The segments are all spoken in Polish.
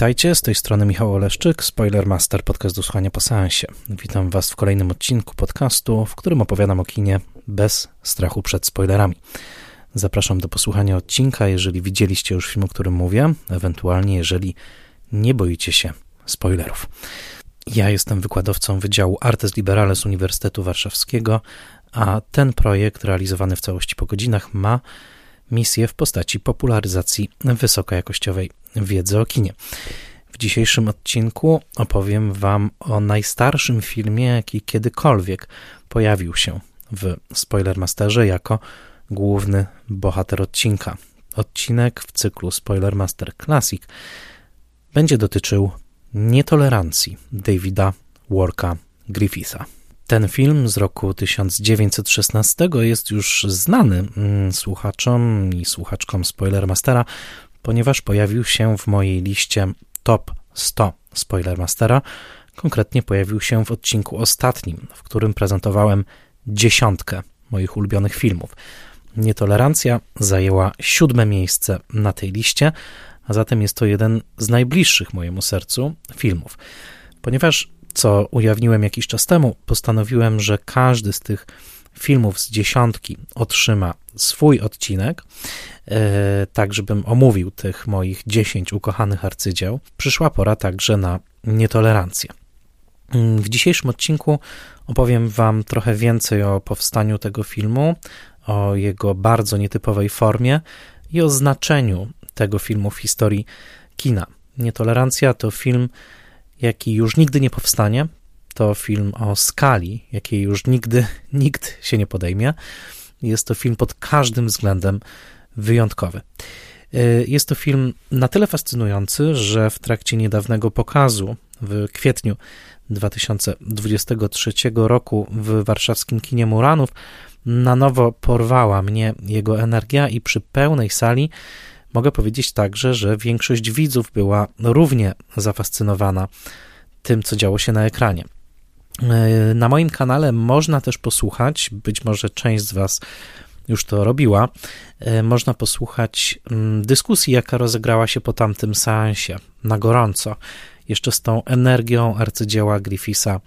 Witajcie, z tej strony Michał Oleszczyk, Spoilermaster, podcast do słuchania po seansie. Witam Was w kolejnym odcinku podcastu, w którym opowiadam o kinie bez strachu przed spoilerami. Zapraszam do posłuchania odcinka, jeżeli widzieliście już film, o którym mówię, ewentualnie jeżeli nie boicie się spoilerów. Ja jestem wykładowcą Wydziału Artes Liberales Uniwersytetu Warszawskiego, a ten projekt realizowany w całości po godzinach ma misję w postaci popularyzacji wysokojakościowej wiedzy o kinie. W dzisiejszym odcinku opowiem Wam o najstarszym filmie, jaki kiedykolwiek pojawił się w Spoilermasterze jako główny bohater odcinka. Odcinek w cyklu Spoilermaster Classic będzie dotyczył nietolerancji Davida Warka Griffitha. Ten film z roku 1916 jest już znany mm, słuchaczom i słuchaczkom Spoilermastera, ponieważ pojawił się w mojej liście top 100 Spoilermastera. Konkretnie pojawił się w odcinku ostatnim, w którym prezentowałem dziesiątkę moich ulubionych filmów. Nietolerancja zajęła siódme miejsce na tej liście, a zatem jest to jeden z najbliższych mojemu sercu filmów. Ponieważ co ujawniłem jakiś czas temu, postanowiłem, że każdy z tych filmów z dziesiątki otrzyma swój odcinek, e, tak żebym omówił tych moich dziesięć ukochanych arcydzieł. Przyszła pora także na nietolerancję. W dzisiejszym odcinku opowiem Wam trochę więcej o powstaniu tego filmu, o jego bardzo nietypowej formie i o znaczeniu tego filmu w historii kina. Nietolerancja to film jaki już nigdy nie powstanie. To film o skali, jakiej już nigdy nikt się nie podejmie. Jest to film pod każdym względem wyjątkowy. Y, jest to film na tyle fascynujący, że w trakcie niedawnego pokazu w kwietniu 2023 roku w warszawskim kinie Muranów na nowo porwała mnie jego energia i przy pełnej sali Mogę powiedzieć także, że większość widzów była równie zafascynowana tym, co działo się na ekranie. E, na moim kanale można też posłuchać, być może część z Was już to robiła, e, można posłuchać mm, dyskusji, jaka rozegrała się po tamtym seansie na gorąco, jeszcze z tą energią arcydzieła Griffisa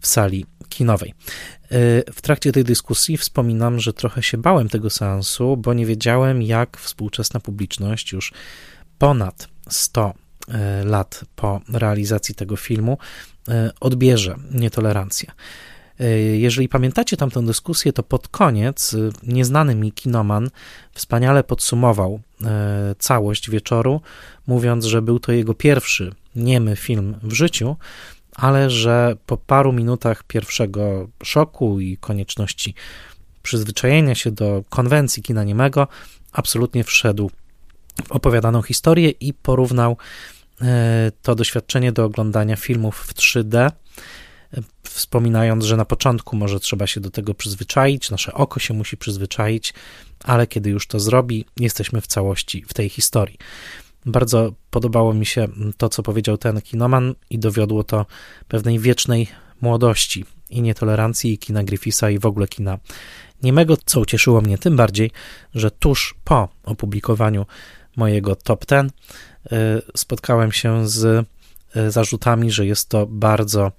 w sali kinowej. Y, w trakcie tej dyskusji wspominam, że trochę się bałem tego seansu, bo nie wiedziałem, jak współczesna publiczność już ponad 100 y, lat po realizacji tego filmu y, odbierze nietolerancję. Jeżeli pamiętacie tamtą dyskusję, to pod koniec nieznany mi kinoman wspaniale podsumował całość wieczoru, mówiąc, że był to jego pierwszy niemy film w życiu, ale że po paru minutach pierwszego szoku i konieczności przyzwyczajenia się do konwencji kina niemego, absolutnie wszedł w opowiadaną historię i porównał e, to doświadczenie do oglądania filmów w 3D, wspominając, że na początku może trzeba się do tego przyzwyczaić, nasze oko się musi przyzwyczaić, ale kiedy już to zrobi, jesteśmy w całości w tej historii. Bardzo podobało mi się to, co powiedział ten kinoman, i dowiodło to pewnej wiecznej młodości i nietolerancji i kina Griffisa i w ogóle kina niemego, co ucieszyło mnie tym bardziej, że tuż po opublikowaniu mojego top 10 y, spotkałem się z y, zarzutami, że jest to bardzo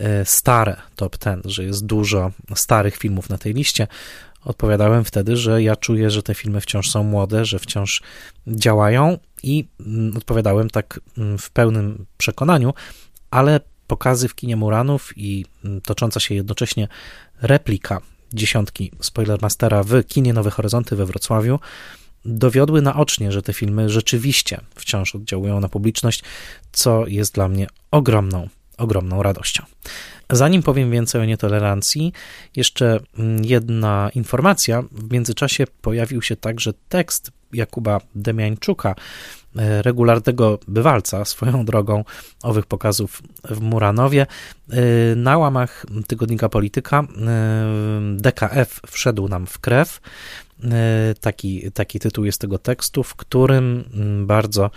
y, stare top 10, że jest dużo starych filmów na tej liście. Odpowiadałem wtedy, że ja czuję, że te filmy wciąż są młode, że wciąż działają i mm, odpowiadałem tak mm, w pełnym przekonaniu, ale pokazy w kinie Muranów i mm, tocząca się jednocześnie replika dziesiątki Spoilermastera w kinie Nowe Horyzonty we Wrocławiu dowiodły naocznie, że te filmy rzeczywiście wciąż oddziałują na publiczność, co jest dla mnie ogromną, ogromną radością. Zanim powiem więcej o nietolerancji, jeszcze jedna informacja. W międzyczasie pojawił się także tekst Jakuba Demiańczuka, e, regularnego bywalca swoją drogą owych pokazów w Muranowie. E, na łamach tygodnika Polityka e, DKF wszedł nam w krew. Taki, taki tytuł jest tego tekstu, w którym bardzo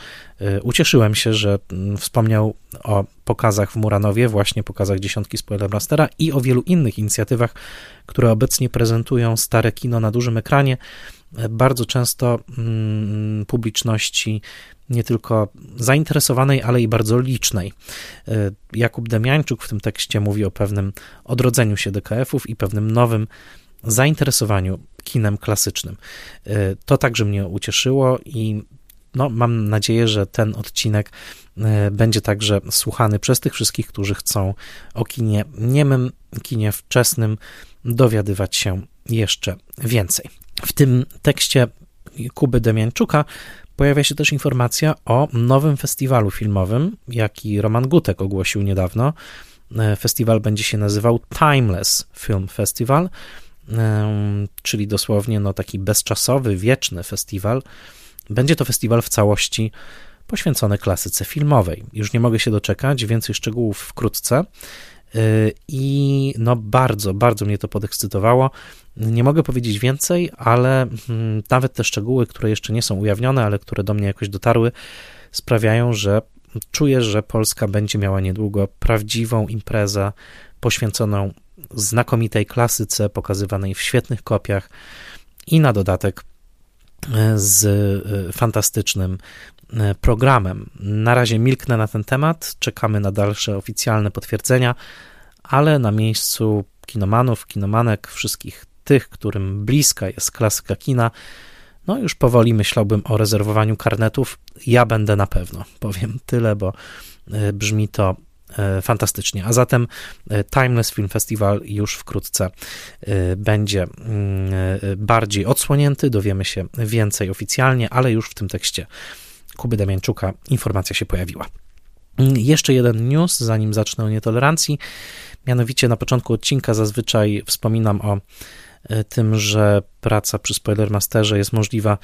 ucieszyłem się, że wspomniał o pokazach w Muranowie, właśnie pokazach dziesiątki Spoilermastera i o wielu innych inicjatywach, które obecnie prezentują stare kino na dużym ekranie bardzo często mm, publiczności nie tylko zainteresowanej, ale i bardzo licznej. Jakub Demiańczuk w tym tekście mówi o pewnym odrodzeniu się DKF-ów i pewnym nowym zainteresowaniu kinem klasycznym. To także mnie ucieszyło i no, mam nadzieję, że ten odcinek e, będzie także słuchany przez tych wszystkich, którzy chcą o kinie niemym, kinie wczesnym dowiadywać się jeszcze więcej. W tym tekście Kuby Demiańczuka pojawia się też informacja o nowym festiwalu filmowym, jaki Roman Gutek ogłosił niedawno. E, festiwal będzie się nazywał Timeless Film Festival, czyli dosłownie no, taki bezczasowy, wieczny festiwal, będzie to festiwal w całości poświęcony klasyce filmowej. Już nie mogę się doczekać, więcej szczegółów wkrótce. Y, I no bardzo, bardzo mnie to podekscytowało. Nie mogę powiedzieć więcej, ale mm, nawet te szczegóły, które jeszcze nie są ujawnione, ale które do mnie jakoś dotarły, sprawiają, że czuję, że Polska będzie miała niedługo prawdziwą imprezę poświęconą znakomitej klasyce, pokazywanej w świetnych kopiach i na dodatek z e, fantastycznym e, programem. Na razie milknę na ten temat, czekamy na dalsze oficjalne potwierdzenia, ale na miejscu kinomanów, kinomanek, wszystkich tych, którym bliska jest klasyka kina, no już powoli myślałbym o rezerwowaniu karnetów. Ja będę na pewno, powiem tyle, bo e, brzmi to E, fantastycznie. A zatem e, Timeless Film Festival już wkrótce e, będzie mm, bardziej odsłonięty, dowiemy się więcej oficjalnie, ale już w tym tekście Kuby Damiańczuka informacja się pojawiła. Mm, jeszcze jeden news, zanim zacznę o nietolerancji. Mianowicie na początku odcinka zazwyczaj wspominam o tym, że praca przy Spoilermasterze jest możliwa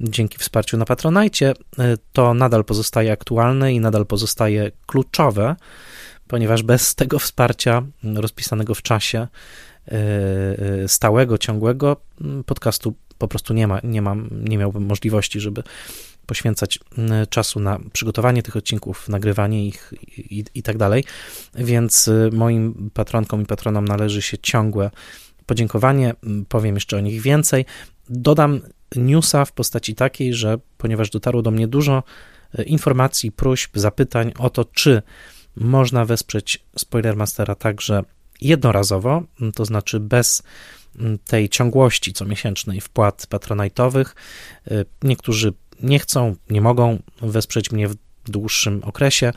dzięki wsparciu na Patronajcie. To nadal pozostaje aktualne i nadal pozostaje kluczowe ponieważ bez tego wsparcia rozpisanego w czasie, e, e, stałego, ciągłego podcastu po prostu nie ma, nie mam, nie miałbym możliwości, żeby poświęcać czasu na przygotowanie tych odcinków, nagrywanie ich i, i tak dalej. Więc e, moim patronkom i patronom należy się ciągłe podziękowanie. Powiem jeszcze o nich więcej. Dodam newsa w postaci takiej, że ponieważ dotarło do mnie dużo informacji, próśb, zapytań o to, czy można wesprzeć Spoilermastera także jednorazowo, to znaczy bez tej ciągłości comiesięcznej wpłat patronajtowych. Niektórzy nie chcą, nie mogą wesprzeć mnie w dłuższym okresie.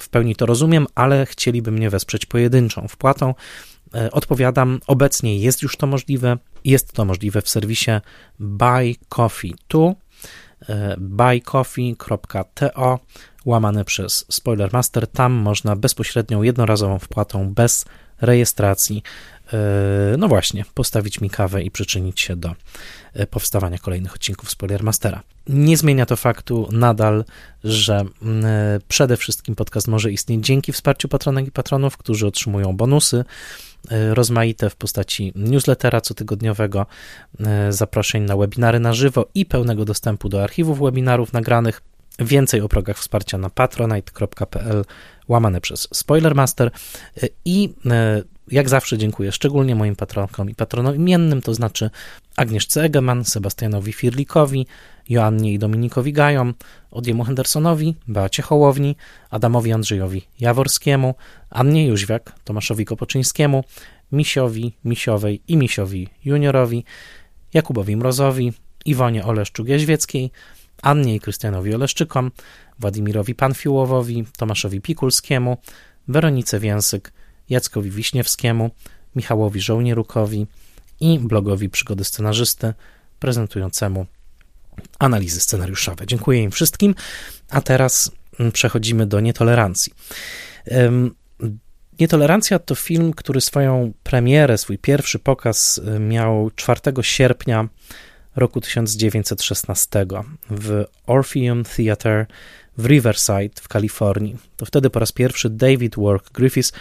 W pełni to rozumiem, ale chcieliby mnie wesprzeć pojedynczą wpłatą. Odpowiadam, obecnie jest już to możliwe. Jest to możliwe w serwisie Buy Coffee 2 buycoffee.to łamane przez Spoilermaster. Tam można bezpośrednią, jednorazową wpłatą bez rejestracji, e, no właśnie, postawić mi kawę i przyczynić się do e, powstawania kolejnych odcinków Spoilermastera. Nie zmienia to faktu nadal, że e, przede wszystkim podcast może istnieć dzięki wsparciu patronek i patronów, którzy otrzymują bonusy rozmaite w postaci newslettera cotygodniowego, zaproszeń na webinary na żywo i pełnego dostępu do archiwów webinarów nagranych Więcej o progach wsparcia na patronite.pl łamane przez Spoilermaster i e, jak zawsze dziękuję szczególnie moim patronkom i patronom imiennym, to znaczy Agnieszce Egeman, Sebastianowi Firlikowi, Joannie i Dominikowi Gajom, Odiemu Hendersonowi, Beacie Hołowni, Adamowi Andrzejowi Jaworskiemu, Annie Jóźwiak, Tomaszowi Kopoczyńskiemu, Misiowi, Misiowej i Misiowi Juniorowi, Jakubowi Mrozowi, Iwonie Oleszczuk-Jaźwieckiej, Annie i Krystianowi Oleszczykom, Władimirowi Panfiłowowi, Tomaszowi Pikulskiemu, Weronice Więsyk, Jackowi Wiśniewskiemu, Michałowi Żołnierukowi i blogowi Przygody Scenarzysty prezentującemu analizy scenariuszowe. Dziękuję im wszystkim, a teraz mm, przechodzimy do nietolerancji. Nietolerancja to film, który swoją premierę, swój pierwszy pokaz y, miał 4 sierpnia roku 1916 w Orpheum Theatre w Riverside w Kalifornii. To wtedy po raz pierwszy David Work Griffiths,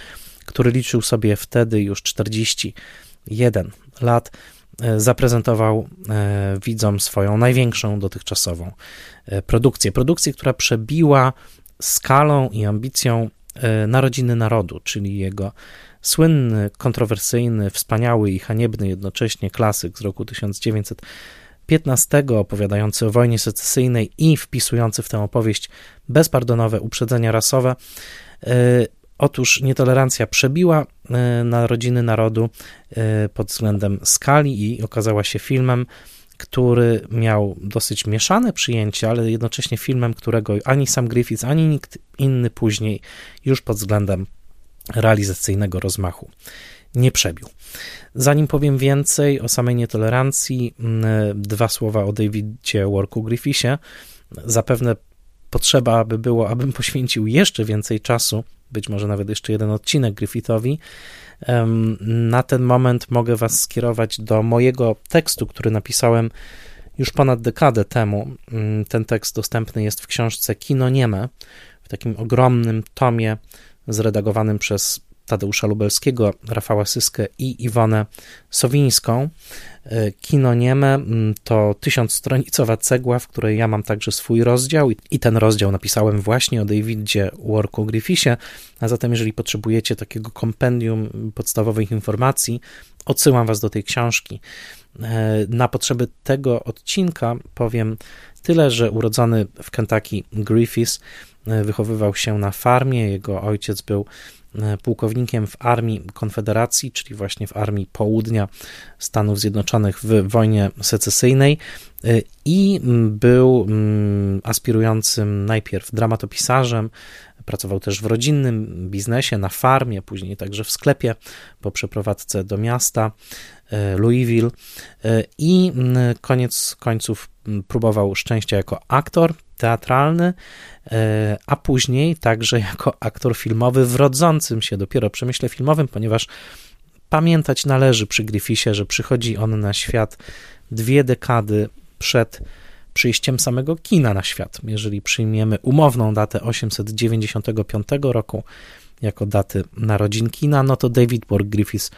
który liczył sobie wtedy już 41 lat, e, zaprezentował e, widzom swoją największą dotychczasową e, produkcję. Produkcję, która przebiła skalą i ambicją Narodziny Narodu, czyli jego słynny, kontrowersyjny, wspaniały i haniebny jednocześnie klasyk z roku 1900 15 opowiadający o wojnie secesyjnej i wpisujący w tę opowieść bezpardonowe uprzedzenia rasowe. Otóż nietolerancja przebiła narodziny narodu pod względem skali i okazała się filmem, który miał dosyć mieszane przyjęcie, ale jednocześnie filmem, którego ani sam Griffith, ani nikt inny później już pod względem realizacyjnego rozmachu nie przebił. Zanim powiem więcej o samej nietolerancji, mm, dwa słowa o Davidzie Worku Griffithie. Zapewne potrzeba by było, abym poświęcił jeszcze więcej czasu, być może nawet jeszcze jeden odcinek Griffithowi, na ten moment mogę Was skierować do mojego tekstu, który napisałem już ponad dekadę temu. Mm, ten tekst dostępny jest w książce Kino Nieme, w takim ogromnym tomie zredagowanym przez Tadeusza Lubelskiego, Rafała Syskę i Iwonę Sowińską. E, Kino Nieme mm, to tysiącstronicowa cegła, w której ja mam także swój rozdział i ten rozdział napisałem właśnie o Davidzie Worku Griffithie, a zatem jeżeli potrzebujecie takiego kompendium podstawowych informacji, odsyłam was do tej książki. E, na potrzeby tego odcinka powiem tyle, że urodzony w Kentucky Griffith e, wychowywał się na farmie, jego ojciec był pułkownikiem w armii Konfederacji, czyli właśnie w armii południa Stanów Zjednoczonych w wojnie secesyjnej e, i był aspirującym najpierw dramatopisarzem, pracował też w rodzinnym biznesie, na farmie, później także w sklepie po przeprowadzce do miasta e, Louisville i koniec końców próbował szczęścia jako aktor teatralny, e, a później także jako aktor filmowy w rodzącym się dopiero przemyśle filmowym, ponieważ pamiętać należy przy Griffithie, że przychodzi on na świat dwie dekady przed przyjściem samego kina na świat. Jeżeli przyjmiemy umowną datę 895 roku jako daty narodzin kina, no to David Wark Griffiths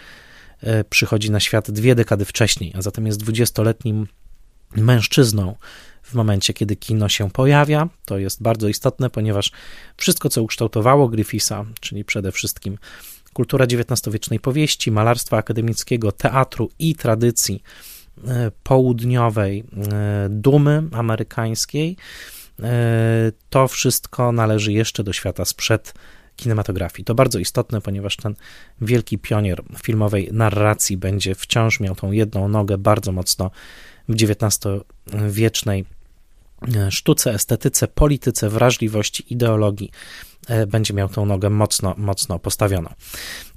e, przychodzi na świat dwie dekady wcześniej, a zatem jest dwudziestoletnim mężczyzną w momencie, kiedy kino się pojawia. To jest bardzo istotne, ponieważ wszystko, co ukształtowało Griffitha, czyli przede wszystkim kultura XIX-wiecznej powieści, malarstwa akademickiego, teatru i tradycji e, południowej e, dumy amerykańskiej, e, to wszystko należy jeszcze do świata sprzed kinematografii. To bardzo istotne, ponieważ ten wielki pionier filmowej narracji będzie wciąż miał tą jedną nogę bardzo mocno w XIX-wiecznej e, sztuce, estetyce, polityce, wrażliwości, ideologii e, będzie miał tą nogę mocno, mocno postawioną.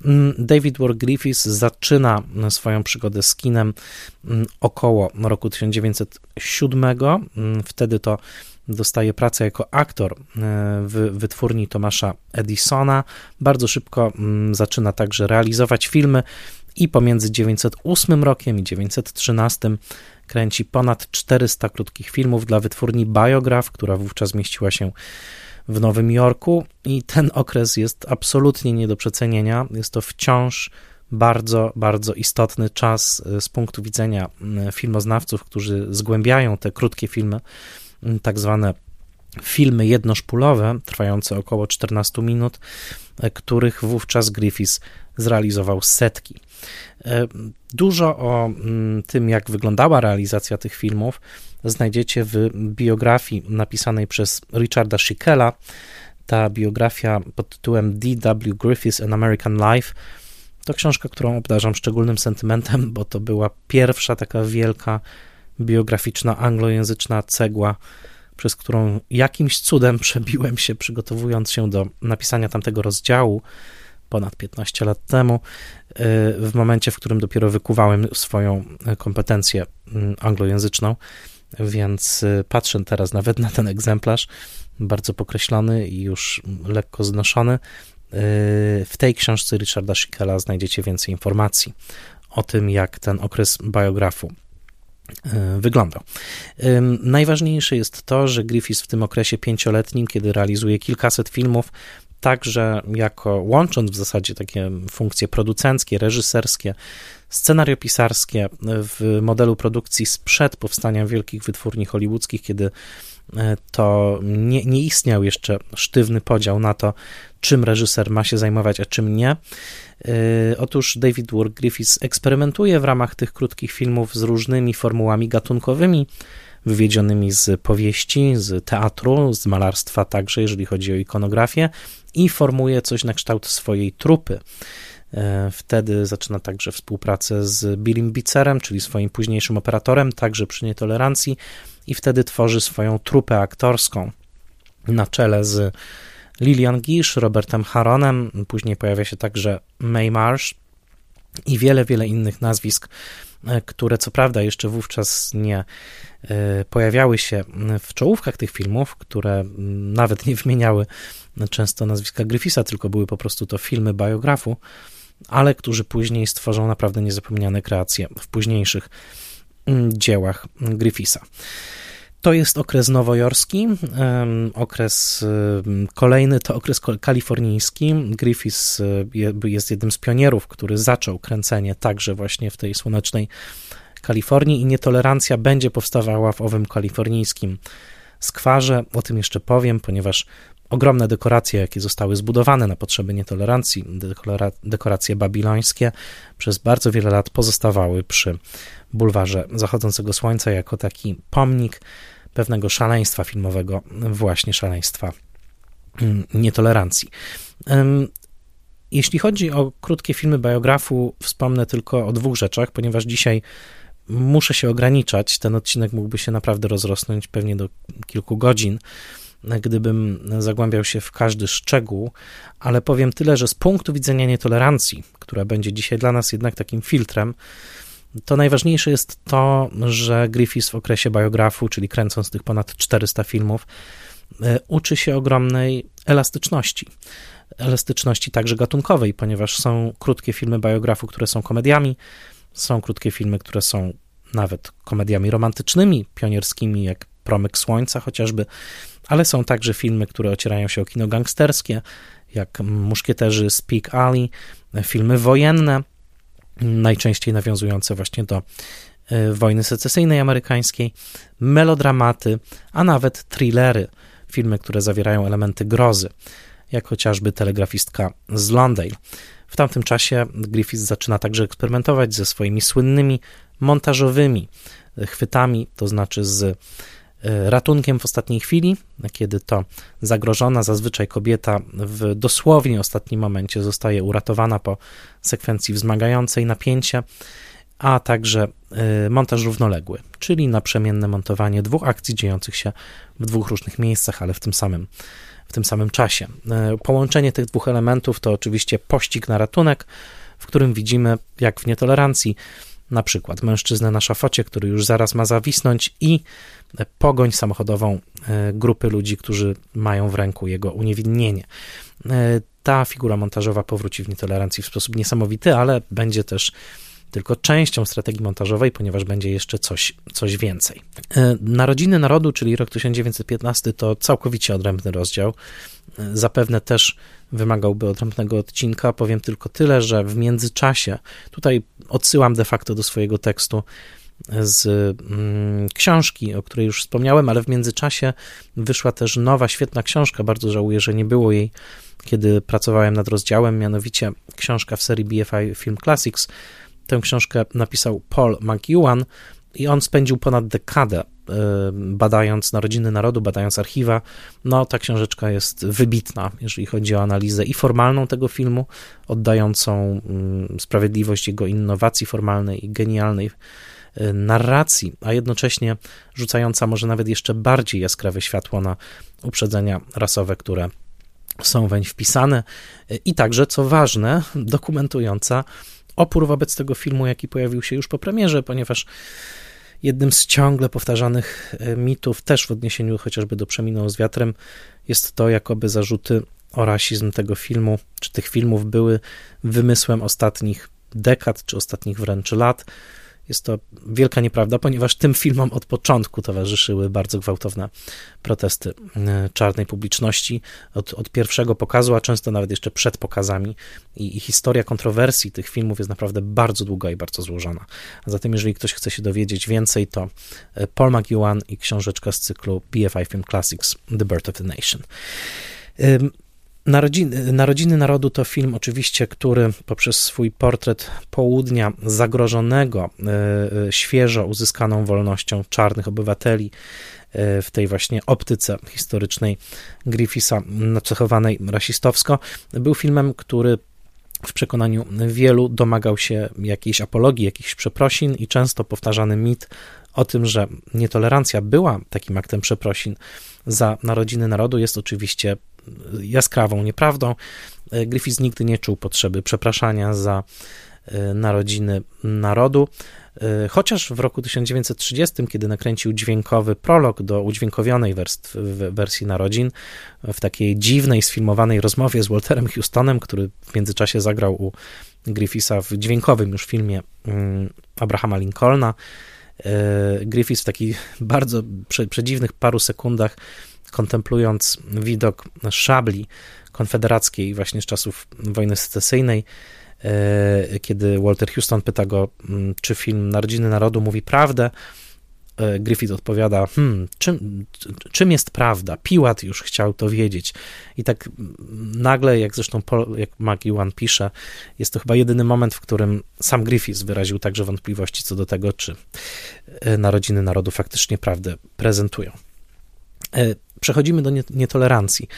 Mm, David Wark Griffiths zaczyna swoją przygodę z kinem mm, około roku 1907. Mm, wtedy to dostaje pracę jako aktor e, w wytwórni Tomasza Edisona. Bardzo szybko zaczyna także realizować filmy i pomiędzy 908 rokiem i 913 kręci ponad 400 krótkich filmów dla wytwórni Biograph, która wówczas mieściła się w Nowym Jorku i ten okres jest absolutnie nie do przecenienia. Jest to wciąż bardzo, bardzo istotny czas e, z punktu widzenia filmoznawców, którzy zgłębiają te krótkie filmy, tak zwane filmy jednoszpulowe, trwające około 14 minut, e, których wówczas Griffiths zrealizował setki. E, dużo o mm, tym, jak wyglądała realizacja tych filmów, znajdziecie w biografii napisanej przez Richarda Schickela. Ta biografia pod tytułem D.W. Griffiths An American Life to książka, którą obdarzam szczególnym sentymentem, bo to była pierwsza taka wielka biograficzna anglojęzyczna cegła, przez którą jakimś cudem przebiłem się, przygotowując się do napisania tamtego rozdziału ponad 15 lat temu, w momencie, w którym dopiero wykuwałem swoją kompetencję mm, anglojęzyczną, więc y, patrzę teraz nawet na ten egzemplarz, bardzo pokreślony i już lekko znoszony. Y, w tej książce Richarda Schickela znajdziecie więcej informacji o tym, jak ten okres biografu wyglądał. Najważniejsze jest to, że Griffiths w tym okresie pięcioletnim, kiedy realizuje kilkaset filmów, także jako łącząc w zasadzie takie funkcje producenckie, reżyserskie scenariopisarskie w modelu produkcji sprzed powstania wielkich wytwórni hollywoodzkich, kiedy e, to nie, nie istniał jeszcze sztywny podział na to, czym reżyser ma się zajmować, a czym nie. E, otóż David Ward Griffiths eksperymentuje w ramach tych krótkich filmów z różnymi formułami gatunkowymi, wywiedzionymi z powieści, z teatru, z malarstwa także, jeżeli chodzi o ikonografię, i formuje coś na kształt swojej trupy. E, wtedy zaczyna także współpracę z Billim Bicerem, czyli swoim późniejszym operatorem, także przy nietolerancji, i wtedy tworzy swoją trupę aktorską na czele z Lillian Gish, Robertem Haronem, później pojawia się także May Marsh i wiele, wiele innych nazwisk, e, które co prawda jeszcze wówczas nie e, pojawiały się w czołówkach tych filmów, które nawet nie wymieniały często nazwiska Griffisa, tylko były po prostu to filmy biografu, ale którzy później stworzą naprawdę niezapomniane kreacje w późniejszych dziełach Griffisa. To jest okres nowojorski, okres kolejny to okres kalifornijski. Griffiths e, jest jednym z pionierów, który zaczął kręcenie także właśnie w tej słonecznej Kalifornii i nietolerancja będzie powstawała w owym kalifornijskim skwarze. O tym jeszcze powiem, ponieważ ogromne dekoracje, jakie zostały zbudowane na potrzeby nietolerancji, dekora, dekoracje babilońskie, przez bardzo wiele lat pozostawały przy bulwarze zachodzącego słońca jako taki pomnik pewnego szaleństwa filmowego, właśnie szaleństwa mm, nietolerancji. Jeśli chodzi o krótkie filmy biografu, wspomnę tylko o dwóch rzeczach, ponieważ dzisiaj muszę się ograniczać. Ten odcinek mógłby się naprawdę rozrosnąć pewnie do kilku godzin gdybym zagłębiał się w każdy szczegół, ale powiem tyle, że z punktu widzenia nietolerancji, która będzie dzisiaj dla nas jednak takim filtrem, to najważniejsze jest to, że Griffiths w okresie biografu, czyli kręcąc tych ponad 400 filmów, e, uczy się ogromnej elastyczności. Elastyczności także gatunkowej, ponieważ są krótkie filmy biografu, które są komediami, są krótkie filmy, które są nawet komediami romantycznymi, pionierskimi, jak Promyk Słońca chociażby, ale są także filmy, które ocierają się o kino gangsterskie, jak Muszkieterzy Speak Alley, filmy wojenne, najczęściej nawiązujące właśnie do e, wojny secesyjnej amerykańskiej, melodramaty, a nawet thrillery, filmy, które zawierają elementy grozy, jak chociażby telegrafistka z Londale. W tamtym czasie Griffith zaczyna także eksperymentować ze swoimi słynnymi montażowymi chwytami, to znaczy z ratunkiem w ostatniej chwili, kiedy to zagrożona zazwyczaj kobieta w dosłownie ostatnim momencie zostaje uratowana po sekwencji wzmagającej napięcie, a także e, montaż równoległy, czyli naprzemienne montowanie dwóch akcji dziejących się w dwóch różnych miejscach, ale w tym samym, w tym samym czasie. E, połączenie tych dwóch elementów to oczywiście pościg na ratunek, w którym widzimy, jak w nietolerancji, na przykład mężczyznę na szafocie, który już zaraz ma zawisnąć i pogoń samochodową e, grupy ludzi, którzy mają w ręku jego uniewinnienie. E, ta figura montażowa powróci w nietolerancji w sposób niesamowity, ale będzie też tylko częścią strategii montażowej, ponieważ będzie jeszcze coś, coś więcej. E, Narodziny Narodu, czyli rok 1915, to całkowicie odrębny rozdział. Zapewne też wymagałby odrębnego odcinka. Powiem tylko tyle, że w międzyczasie, tutaj odsyłam de facto do swojego tekstu, z mm, książki, o której już wspomniałem, ale w międzyczasie wyszła też nowa, świetna książka. Bardzo żałuję, że nie było jej, kiedy pracowałem nad rozdziałem, mianowicie książka w serii BFI Film Classics. Tę książkę napisał Paul McEwan i on spędził ponad dekadę y, badając Narodziny Narodu, badając archiwa. No, ta książeczka jest wybitna, jeżeli chodzi o analizę i formalną tego filmu, oddającą mm, sprawiedliwość jego innowacji formalnej i genialnej Y, narracji, a jednocześnie rzucająca może nawet jeszcze bardziej jaskrawe światło na uprzedzenia rasowe, które są weń wpisane y, i także, co ważne, dokumentująca opór wobec tego filmu, jaki pojawił się już po premierze, ponieważ jednym z ciągle powtarzanych y, mitów, też w odniesieniu chociażby do Przeminął z wiatrem, jest to, jakoby zarzuty o rasizm tego filmu, czy tych filmów były wymysłem ostatnich dekad, czy ostatnich wręcz lat Jest to wielka nieprawda, ponieważ tym filmom od początku towarzyszyły bardzo gwałtowne protesty e, czarnej publiczności. Od, od pierwszego pokazu, a często nawet jeszcze przed pokazami. I, I, historia kontrowersji tych filmów jest naprawdę bardzo długa i bardzo złożona. A zatem, jeżeli ktoś chce się dowiedzieć więcej, to e, Paul McEwan i książeczka z cyklu BFI Film Classics The Birth of the Nation. Narodziny, Narodziny Narodu to film oczywiście, który poprzez swój portret południa zagrożonego e, e, świeżo uzyskaną wolnością czarnych obywateli e, w tej właśnie optyce historycznej Griffisa nacechowanej rasistowsko, był filmem, który w przekonaniu wielu domagał się jakiejś apologii, jakichś przeprosin i często powtarzany mit o tym, że nietolerancja była takim aktem przeprosin za narodziny narodu. Jest oczywiście jaskrawą nieprawdą. E, Griffith nigdy nie czuł potrzeby przepraszania za e, narodziny narodu, e, chociaż w roku 1930, kiedy nakręcił dźwiękowy prolog do udźwiękowionej wersji narodzin, w takiej dziwnej, sfilmowanej rozmowie z Walterem Houstonem, który w międzyczasie zagrał u Griffitha w dźwiękowym już filmie mm, Abrahama Lincolna, Griffith w takich bardzo przedziwnych paru sekundach kontemplując widok szabli konfederackiej właśnie z czasów wojny secesyjnej, e, kiedy Walter Houston pyta go, mm, czy film Narodziny Narodu mówi prawdę, e, Griffith odpowiada, hmm, czym, czym jest prawda? Piłat już chciał to wiedzieć. I tak nagle, jak zresztą Paul, jak McEwan pisze, jest to chyba jedyny moment, w którym sam Griffith wyraził także wątpliwości co do tego, czy e, Narodziny Narodu faktycznie prawdę prezentują przechodzimy do nietolerancji.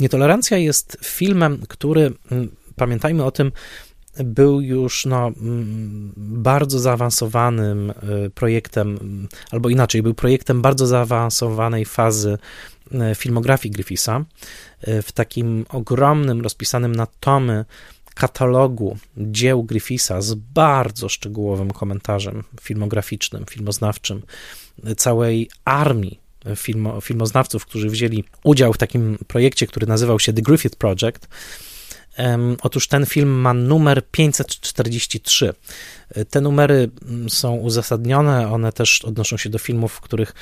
Nietolerancja jest filmem, który, mm, pamiętajmy o tym, był już no, mm, bardzo zaawansowanym y, projektem, albo inaczej, był projektem bardzo zaawansowanej fazy y, filmografii Griffisa. Y, w takim ogromnym, rozpisanym na tomy katalogu dzieł Griffisa z bardzo szczegółowym komentarzem filmograficznym, filmoznawczym, całej armii filmo, filmoznawców, którzy wzięli udział w takim projekcie, który nazywał się The Griffith Project. Otóż ten film ma numer 543. Te numery mm, są uzasadnione, one też odnoszą się do filmów, w których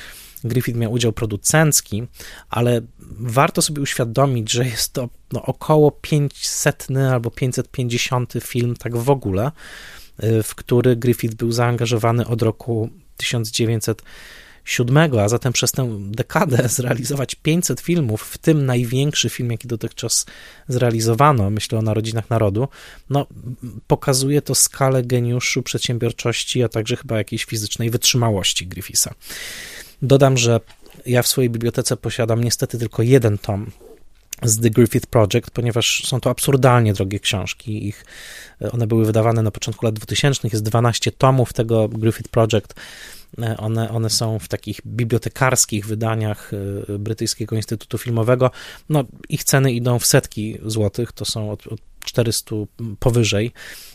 Griffith miał udział producencki, ale warto sobie uświadomić, że jest to no, około 500 albo 550 film, tak w ogóle, y, w który Griffith był zaangażowany od roku 1900 siódmego, a zatem przez tę dekadę zrealizować 500 filmów, w tym największy film, jaki dotychczas zrealizowano, myślę o Narodzinach Narodu, no, pokazuje to skalę geniuszu, przedsiębiorczości, a także chyba jakiejś fizycznej wytrzymałości Griffisa. Dodam, że ja w swojej bibliotece posiadam niestety tylko jeden tom z The Griffith Project, ponieważ są to absurdalnie drogie książki. Ich, one były wydawane na początku lat 2000, jest 12 tomów tego Griffith Project E, one, one są w takich bibliotekarskich wydaniach e, Brytyjskiego Instytutu Filmowego. No, ich ceny idą w setki złotych, to są od, od 400 powyżej.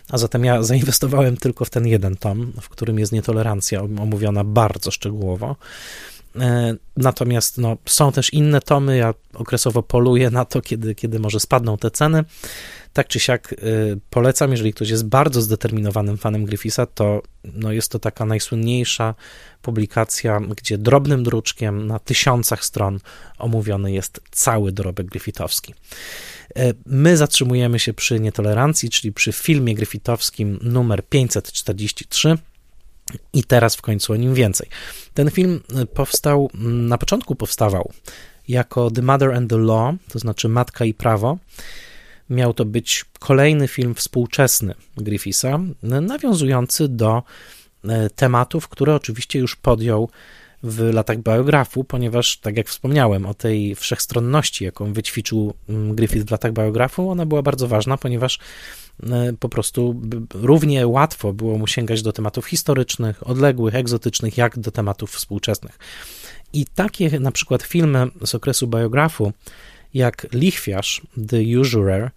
A zatem ja zainwestowałem tylko w ten jeden tom, w którym jest nietolerancja omówiona bardzo szczegółowo. E, natomiast no, są też inne tomy. Ja okresowo poluję na to, kiedy, kiedy może spadną te ceny. Tak czy siak y, polecam, jeżeli ktoś jest bardzo zdeterminowanym fanem Griffisa, to no jest to taka najsłynniejsza publikacja, gdzie drobnym druczkiem na tysiącach stron omówiony jest cały dorobek Griffithowski. Y, my zatrzymujemy się przy nietolerancji, czyli przy filmie Griffithowskim numer 543. I teraz w końcu o nim więcej. Ten film y, powstał, na początku powstawał jako The Mother and the Law, to znaczy Matka i Prawo miał to być kolejny film współczesny Griffisa, nawiązujący do e, tematów, które oczywiście już podjął w latach biografu, ponieważ, tak jak wspomniałem, o tej wszechstronności, jaką wyćwiczył mm, Griffith w latach biografu, ona była bardzo ważna, ponieważ po prostu równie łatwo było mu sięgać do tematów historycznych, odległych, egzotycznych, jak do tematów współczesnych. I takie na przykład filmy z okresu biografu, jak Lichwiarz, The Usurer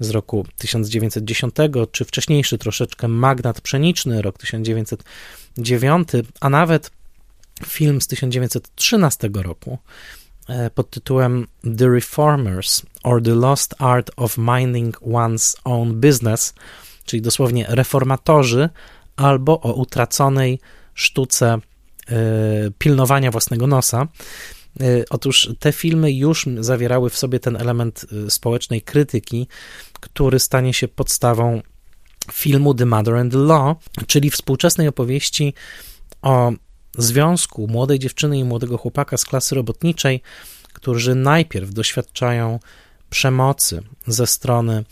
z roku 1910, czy wcześniejszy troszeczkę Magnat Pszeniczny, rok 1909, a nawet film z 1913 roku e, pod tytułem The Reformers or the Lost Art of Minding One's Own Business, czyli dosłownie reformatorzy albo o utraconej sztuce pilnowania własnego nosa. Otóż te filmy już zawierały w sobie ten element społecznej krytyki, który stanie się podstawą filmu The Mother and the Law, czyli współczesnej opowieści o związku młodej dziewczyny i młodego chłopaka z klasy robotniczej, którzy najpierw doświadczają przemocy ze strony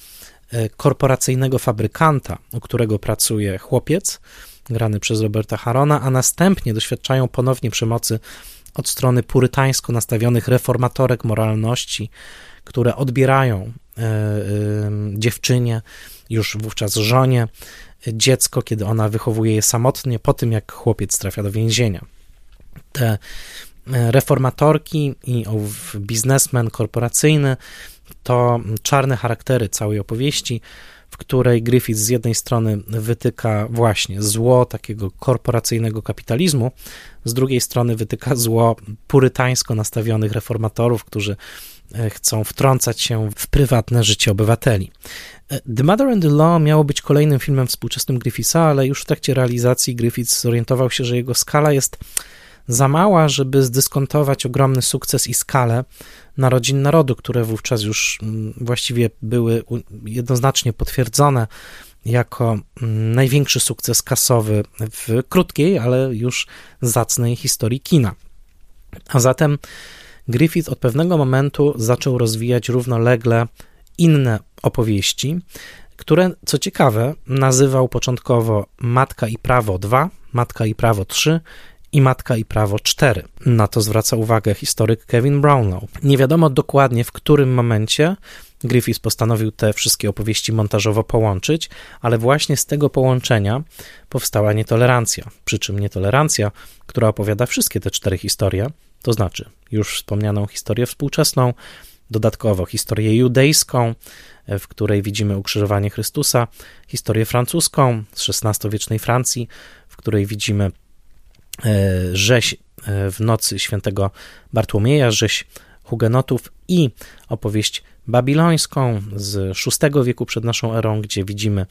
e, korporacyjnego fabrykanta, u którego pracuje chłopiec, grany przez Roberta Harona, a następnie doświadczają ponownie przemocy od strony purytańsko nastawionych reformatorek moralności, które odbierają e, e, dziewczynie, już wówczas żonie, dziecko, kiedy ona wychowuje je samotnie, po tym jak chłopiec trafia do więzienia. Te reformatorki i biznesmen korporacyjny to czarne charaktery całej opowieści, w której Griffith z jednej strony wytyka właśnie zło takiego korporacyjnego kapitalizmu, z drugiej strony wytyka zło purytańsko nastawionych reformatorów, którzy e, chcą wtrącać się w prywatne życie obywateli. The Mother and the Law miało być kolejnym filmem współczesnym Griffitha, ale już w trakcie realizacji Griffith zorientował się, że jego skala jest za mała, żeby zdyskontować ogromny sukces i skalę Narodzin Narodu, które wówczas już mm, właściwie były jednoznacznie potwierdzone jako mm, największy sukces kasowy w krótkiej, ale już zacnej historii kina. A zatem Griffith od pewnego momentu zaczął rozwijać równolegle inne opowieści, które, co ciekawe, nazywał początkowo Matka i Prawo 2, Matka i Prawo 3 i Matka i Prawo 4. Na to zwraca uwagę historyk Kevin Brownlow. Nie wiadomo dokładnie, w którym momencie Griffith postanowił te wszystkie opowieści montażowo połączyć, ale właśnie z tego połączenia powstała nietolerancja. Przy czym nietolerancja, która opowiada wszystkie te cztery historie, to znaczy już wspomnianą historię współczesną, dodatkowo historię judejską, w której widzimy ukrzyżowanie Chrystusa, historię francuską z XVI-wiecznej Francji, w której widzimy E, rzeź e, w nocy świętego Bartłomieja, rzeź Hugenotów i opowieść babilońską z VI wieku przed naszą erą, gdzie widzimy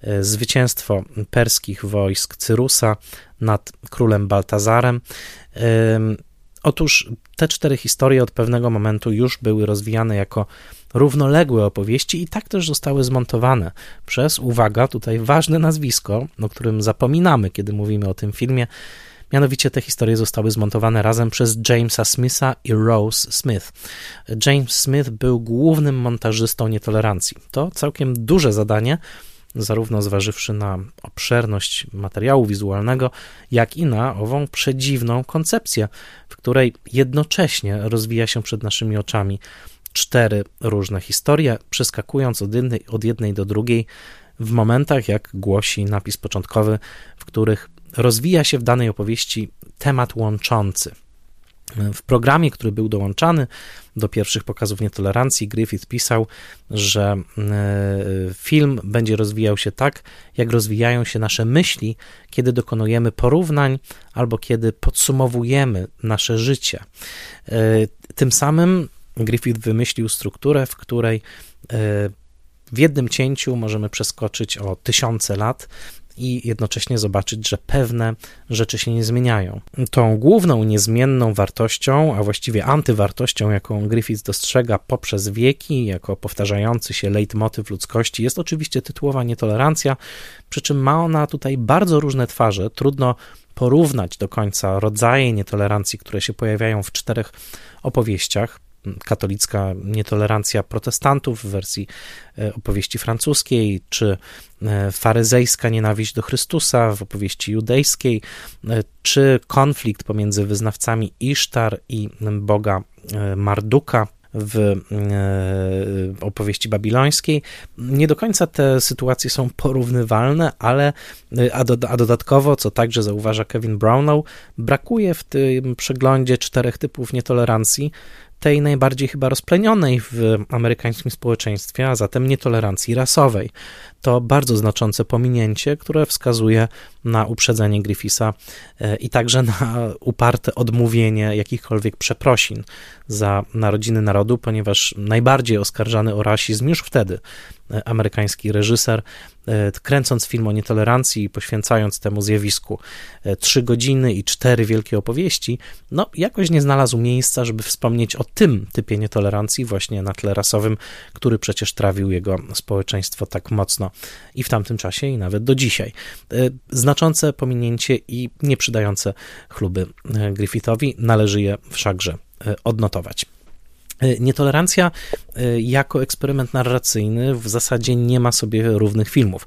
e, zwycięstwo perskich wojsk Cyrusa nad królem Baltazarem. Otóż te cztery historie od pewnego momentu już były rozwijane jako równoległe opowieści i tak też zostały zmontowane przez, uwaga, tutaj ważne nazwisko, o którym zapominamy, kiedy mówimy o tym filmie, Mianowicie te historie zostały zmontowane razem przez Jamesa Smitha i Rose Smith. James Smith był głównym montażystą nietolerancji. To całkiem duże zadanie, zarówno zważywszy na obszerność materiału wizualnego, jak i na ową przedziwną koncepcję, w której jednocześnie rozwija się przed naszymi oczami cztery różne historie, przeskakując od jednej, od jednej do drugiej w momentach, jak głosi napis początkowy, w których rozwija się w danej opowieści temat łączący. W programie, który był dołączany do pierwszych pokazów nietolerancji, Griffith pisał, że e, film będzie rozwijał się tak, jak rozwijają się nasze myśli, kiedy dokonujemy porównań albo kiedy podsumowujemy nasze życie. E, tym samym Griffith wymyślił strukturę, w której e, w jednym cięciu możemy przeskoczyć o tysiące lat i jednocześnie zobaczyć, że pewne rzeczy się nie zmieniają. Tą główną niezmienną wartością, a właściwie antywartością, jaką Griffith dostrzega poprzez wieki, jako powtarzający się leitmotyw ludzkości, jest oczywiście tytułowa nietolerancja, przy czym ma ona tutaj bardzo różne twarze. Trudno porównać do końca rodzaje nietolerancji, które się pojawiają w czterech opowieściach katolicka nietolerancja protestantów w wersji e, opowieści francuskiej, czy e, faryzejska nienawiść do Chrystusa w opowieści judejskiej, e, czy konflikt pomiędzy wyznawcami Isztar i Boga Marduka w opowieści babilońskiej. Nie do końca te sytuacje są porównywalne, ale a, do, a dodatkowo, co także zauważa Kevin Brownlow, brakuje w tym przeglądzie czterech typów nietolerancji tej najbardziej chyba rozplenionej w amerykańskim społeczeństwie, a zatem nietolerancji rasowej. To bardzo znaczące pominięcie, które wskazuje na uprzedzenie Griffisa e, i także na uparte odmówienie jakichkolwiek przeprosin za narodziny narodu, ponieważ najbardziej oskarżany o rasizm już wtedy amerykański reżyser, kręcąc film o nietolerancji i poświęcając temu zjawisku trzy godziny i cztery wielkie opowieści, no jakoś nie znalazł miejsca, żeby wspomnieć o tym typie nietolerancji właśnie na tle rasowym, który przecież trawił jego społeczeństwo tak mocno i w tamtym czasie i nawet do dzisiaj. Znaczące pominięcie i nieprzydające chluby Griffithowi należy je wszakże odnotować. E, nietolerancja e, jako eksperyment narracyjny w zasadzie nie ma sobie równych filmów.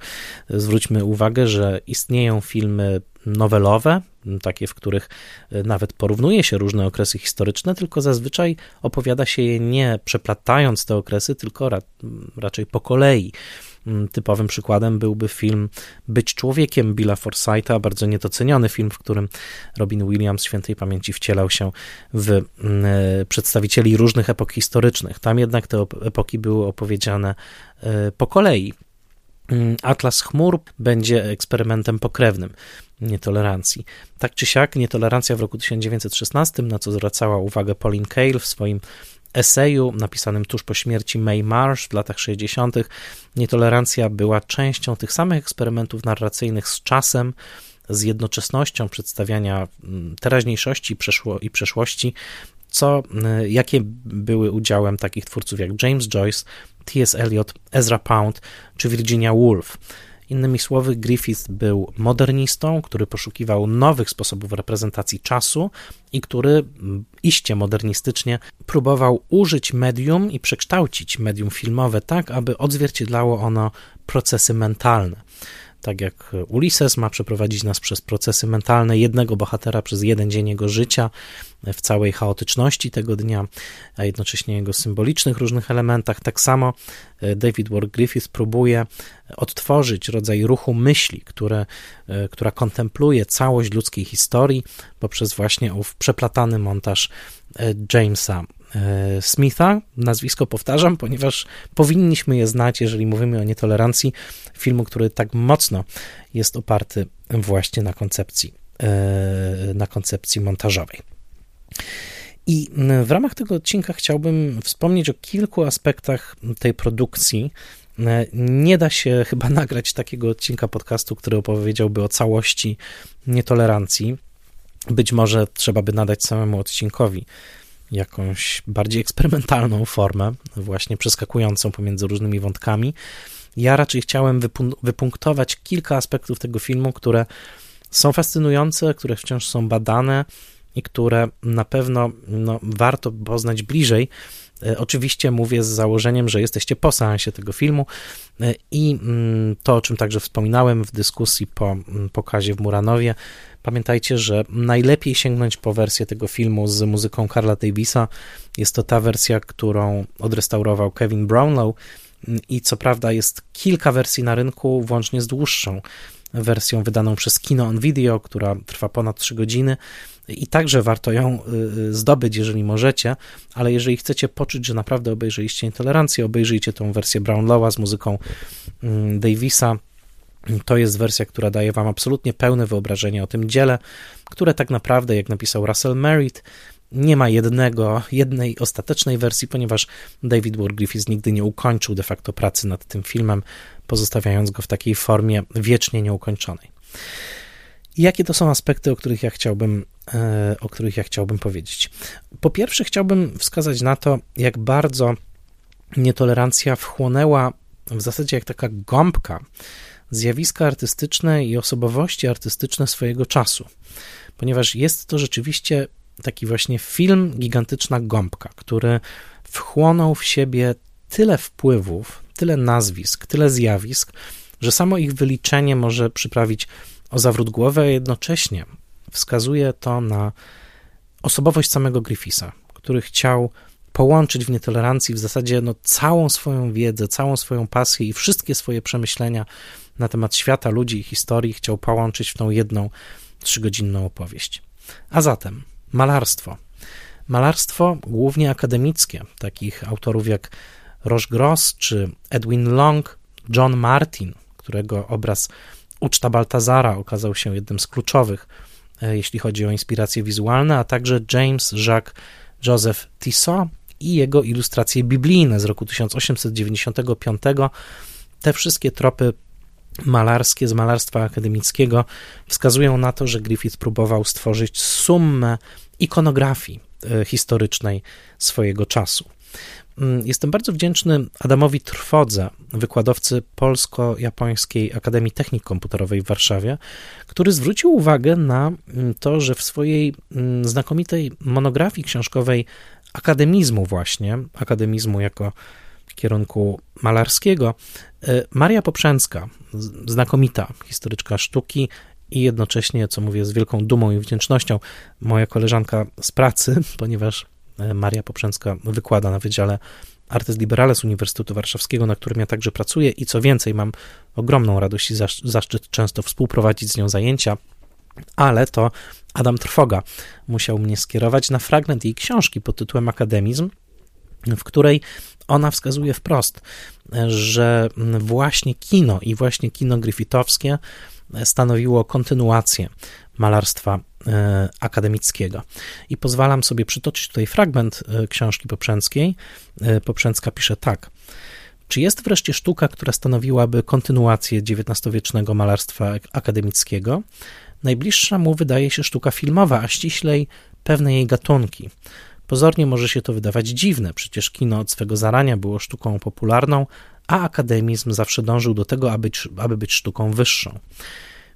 Zwróćmy uwagę, że istnieją filmy nowelowe, takie, w których e, nawet porównuje się różne okresy historyczne, tylko zazwyczaj opowiada się je nie przeplatając te okresy, tylko raczej po kolei. Mm, typowym przykładem byłby film Być człowiekiem Billa Forsytha, bardzo niedoceniony film, w którym Robin Williams świętej pamięci wcielał się w mm, e, przedstawicieli różnych epok historycznych. Tam jednak te epoki były opowiedziane e, po kolei. Mm, Atlas chmur będzie eksperymentem pokrewnym nietolerancji. Tak czy siak, nietolerancja w roku 1916, na co zwracała uwagę Pauline Kael w swoim eseju napisanym tuż po śmierci May Marsh w latach 60. Nietolerancja była częścią tych samych eksperymentów narracyjnych z czasem, z jednoczesnością przedstawiania mm, teraźniejszości i przeszłości, co, y, jakie były udziałem takich twórców jak James Joyce, T.S. Eliot, Ezra Pound czy Virginia Woolf. Innymi słowy, Griffith był modernistą, który poszukiwał nowych sposobów reprezentacji czasu i który iście modernistycznie próbował użyć medium i przekształcić medium filmowe tak, aby odzwierciedlało ono procesy mentalne. Tak jak Ulises ma przeprowadzić nas przez procesy mentalne jednego bohatera przez jeden dzień jego życia w całej chaotyczności tego dnia, a jednocześnie jego symbolicznych różnych elementach, tak samo e, David Ward Griffith próbuje odtworzyć rodzaj ruchu myśli, które, e, która kontempluje całość ludzkiej historii poprzez właśnie ów przeplatany montaż e, Jamesa Smitha. Nazwisko powtarzam, ponieważ powinniśmy je znać, jeżeli mówimy o nietolerancji filmu, który tak mocno jest oparty właśnie na koncepcji, na koncepcji montażowej. I w ramach tego odcinka chciałbym wspomnieć o kilku aspektach tej produkcji. Nie da się chyba nagrać takiego odcinka podcastu, który opowiedziałby o całości nietolerancji. Być może trzeba by nadać samemu odcinkowi jakąś bardziej eksperymentalną formę, właśnie przeskakującą pomiędzy różnymi wątkami. Ja raczej chciałem wypunktować kilka aspektów tego filmu, które są fascynujące, które wciąż są badane i które na pewno no, warto poznać bliżej. E, oczywiście mówię z założeniem, że jesteście po seansie tego filmu e, i mm, to, o czym także wspominałem w dyskusji po mm, pokazie w Muranowie, Pamiętajcie, że najlepiej sięgnąć po wersję tego filmu z muzyką Carla Davisa. Jest to ta wersja, którą odrestaurował Kevin Brownlow i co prawda jest kilka wersji na rynku, włącznie z dłuższą wersją wydaną przez Kino on Video, która trwa ponad 3 godziny i także warto ją y, y, zdobyć, jeżeli możecie, ale jeżeli chcecie poczuć, że naprawdę obejrzeliście Intolerancję, obejrzyjcie tą wersję Brownlowa z muzyką mm, Davisa, to jest wersja, która daje Wam absolutnie pełne wyobrażenie o tym dziele, które tak naprawdę, jak napisał Russell Merritt, nie ma jednego, jednej ostatecznej wersji, ponieważ David Ward Griffiths nigdy nie ukończył de facto pracy nad tym filmem, pozostawiając go w takiej formie wiecznie nieukończonej. Jakie to są aspekty, o których ja chciałbym, e, o których ja chciałbym powiedzieć? Po pierwsze, chciałbym wskazać na to, jak bardzo nietolerancja wchłonęła w zasadzie jak taka gąbka zjawiska artystyczne i osobowości artystyczne swojego czasu, ponieważ jest to rzeczywiście taki właśnie film, gigantyczna gąbka, który wchłonął w siebie tyle wpływów, tyle nazwisk, tyle zjawisk, że samo ich wyliczenie może przyprawić o zawrót głowy, a jednocześnie wskazuje to na osobowość samego Griffisa, który chciał połączyć w nietolerancji w zasadzie no, całą swoją wiedzę, całą swoją pasję i wszystkie swoje przemyślenia na temat świata, ludzi i historii chciał połączyć w tą jedną trzygodzinną opowieść. A zatem malarstwo. Malarstwo głównie akademickie, takich autorów jak Roche Gross czy Edwin Long, John Martin, którego obraz Uczta Baltazara okazał się jednym z kluczowych, e, jeśli chodzi o inspiracje wizualne, a także James Jacques Joseph Tissot i jego ilustracje biblijne z roku 1895, te wszystkie tropy malarskie z malarstwa akademickiego wskazują na to, że Griffith próbował stworzyć summę ikonografii e, historycznej swojego czasu. Mm, jestem bardzo wdzięczny Adamowi Trwodze, wykładowcy Polsko-Japońskiej Akademii Technik Komputerowej w Warszawie, który zwrócił uwagę na mm, to, że w swojej mm, znakomitej monografii książkowej akademizmu właśnie, akademizmu jako kierunku malarskiego, e, Maria Poprzęcka, znakomita historyczka sztuki i jednocześnie, co mówię z wielką dumą i wdzięcznością, moja koleżanka z pracy, ponieważ Maria Poprzęcka wykłada na Wydziale Artes Liberales Uniwersytetu Warszawskiego, na którym ja także pracuję i co więcej, mam ogromną radość i zaszczyt często współprowadzić z nią zajęcia, ale to Adam Trwoga musiał mnie skierować na fragment jej książki pod tytułem Akademizm, w której ona wskazuje wprost, że właśnie kino i właśnie kino griffithowskie stanowiło kontynuację malarstwa e, akademickiego. I pozwalam sobie przytoczyć tutaj fragment e, książki Poprzęckiej. E, Poprzęcka pisze tak. Czy jest wreszcie sztuka, która stanowiłaby kontynuację XIX-wiecznego malarstwa akademickiego? Najbliższa mu wydaje się sztuka filmowa, a ściślej pewne jej gatunki. Pozornie może się to wydawać dziwne, przecież kino od swego zarania było sztuką popularną, a akademizm zawsze dążył do tego, aby, aby być sztuką wyższą.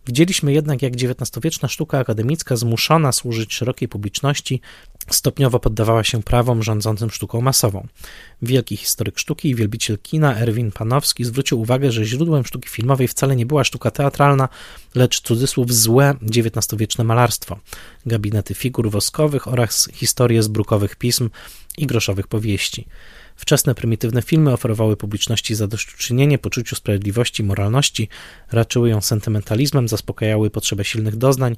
Widzieliśmy jednak, jak XIX-wieczna sztuka akademicka, zmuszona służyć szerokiej publiczności, stopniowo poddawała się prawom rządzącym sztuką masową. Wielki historyk sztuki i wielbiciel kina Erwin Panowski zwrócił uwagę, że źródłem sztuki filmowej wcale nie była sztuka teatralna, lecz cudzysłów złe XIX-wieczne malarstwo, gabinety figur woskowych oraz historie z brukowych pism i groszowych powieści. Wczesne prymitywne filmy oferowały publiczności zadośćuczynienie, poczuciu sprawiedliwości, moralności, raczyły ją sentymentalizmem, zaspokajały potrzebę silnych doznań,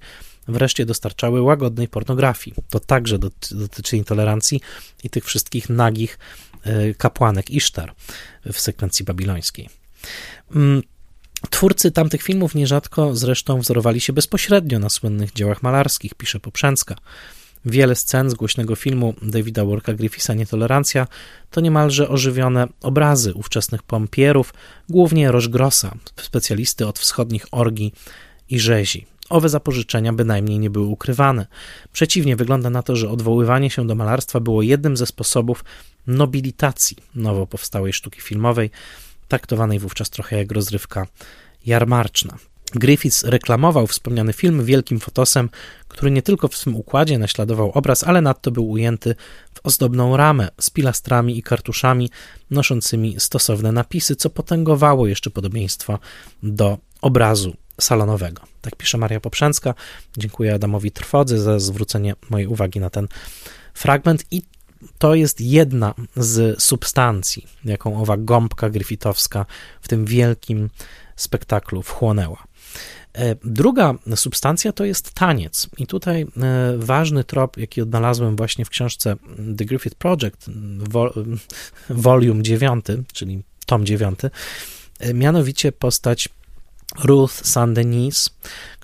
wreszcie dostarczały łagodnej pornografii. To także dotyczy intolerancji i tych wszystkich nagich e, kapłanek Isztar w sekwencji babilońskiej. Mm, twórcy tamtych filmów nierzadko zresztą wzorowali się bezpośrednio na słynnych dziełach malarskich, pisze Poprzęcka. Wiele scen z głośnego filmu Davida Worka Griffisa Nietolerancja to niemalże ożywione obrazy ówczesnych pompierów, głównie Rożgrosa, specjalisty od wschodnich orgii i rzezi. Owe zapożyczenia bynajmniej nie były ukrywane. Przeciwnie, wygląda na to, że odwoływanie się do malarstwa było jednym ze sposobów nobilitacji nowo powstałej sztuki filmowej, traktowanej wówczas trochę jak rozrywka jarmarczna. Griffiths reklamował wspomniany film wielkim fotosem, który nie tylko w swym układzie naśladował obraz, ale nadto był ujęty w ozdobną ramę z pilastrami i kartuszami noszącymi stosowne napisy, co potęgowało jeszcze podobieństwo do obrazu salonowego. Tak pisze Maria Poprzęcka. Dziękuję Adamowi Trwodzy za zwrócenie mojej uwagi na ten fragment i to jest jedna z substancji, jaką owa gąbka griffithowska w tym wielkim spektaklu wchłonęła. E, druga substancja to jest taniec. I tutaj e, ważny trop, jaki odnalazłem właśnie w książce The Griffith Project, volume 9, czyli tom 9, e, mianowicie postać Ruth Saint-Denis,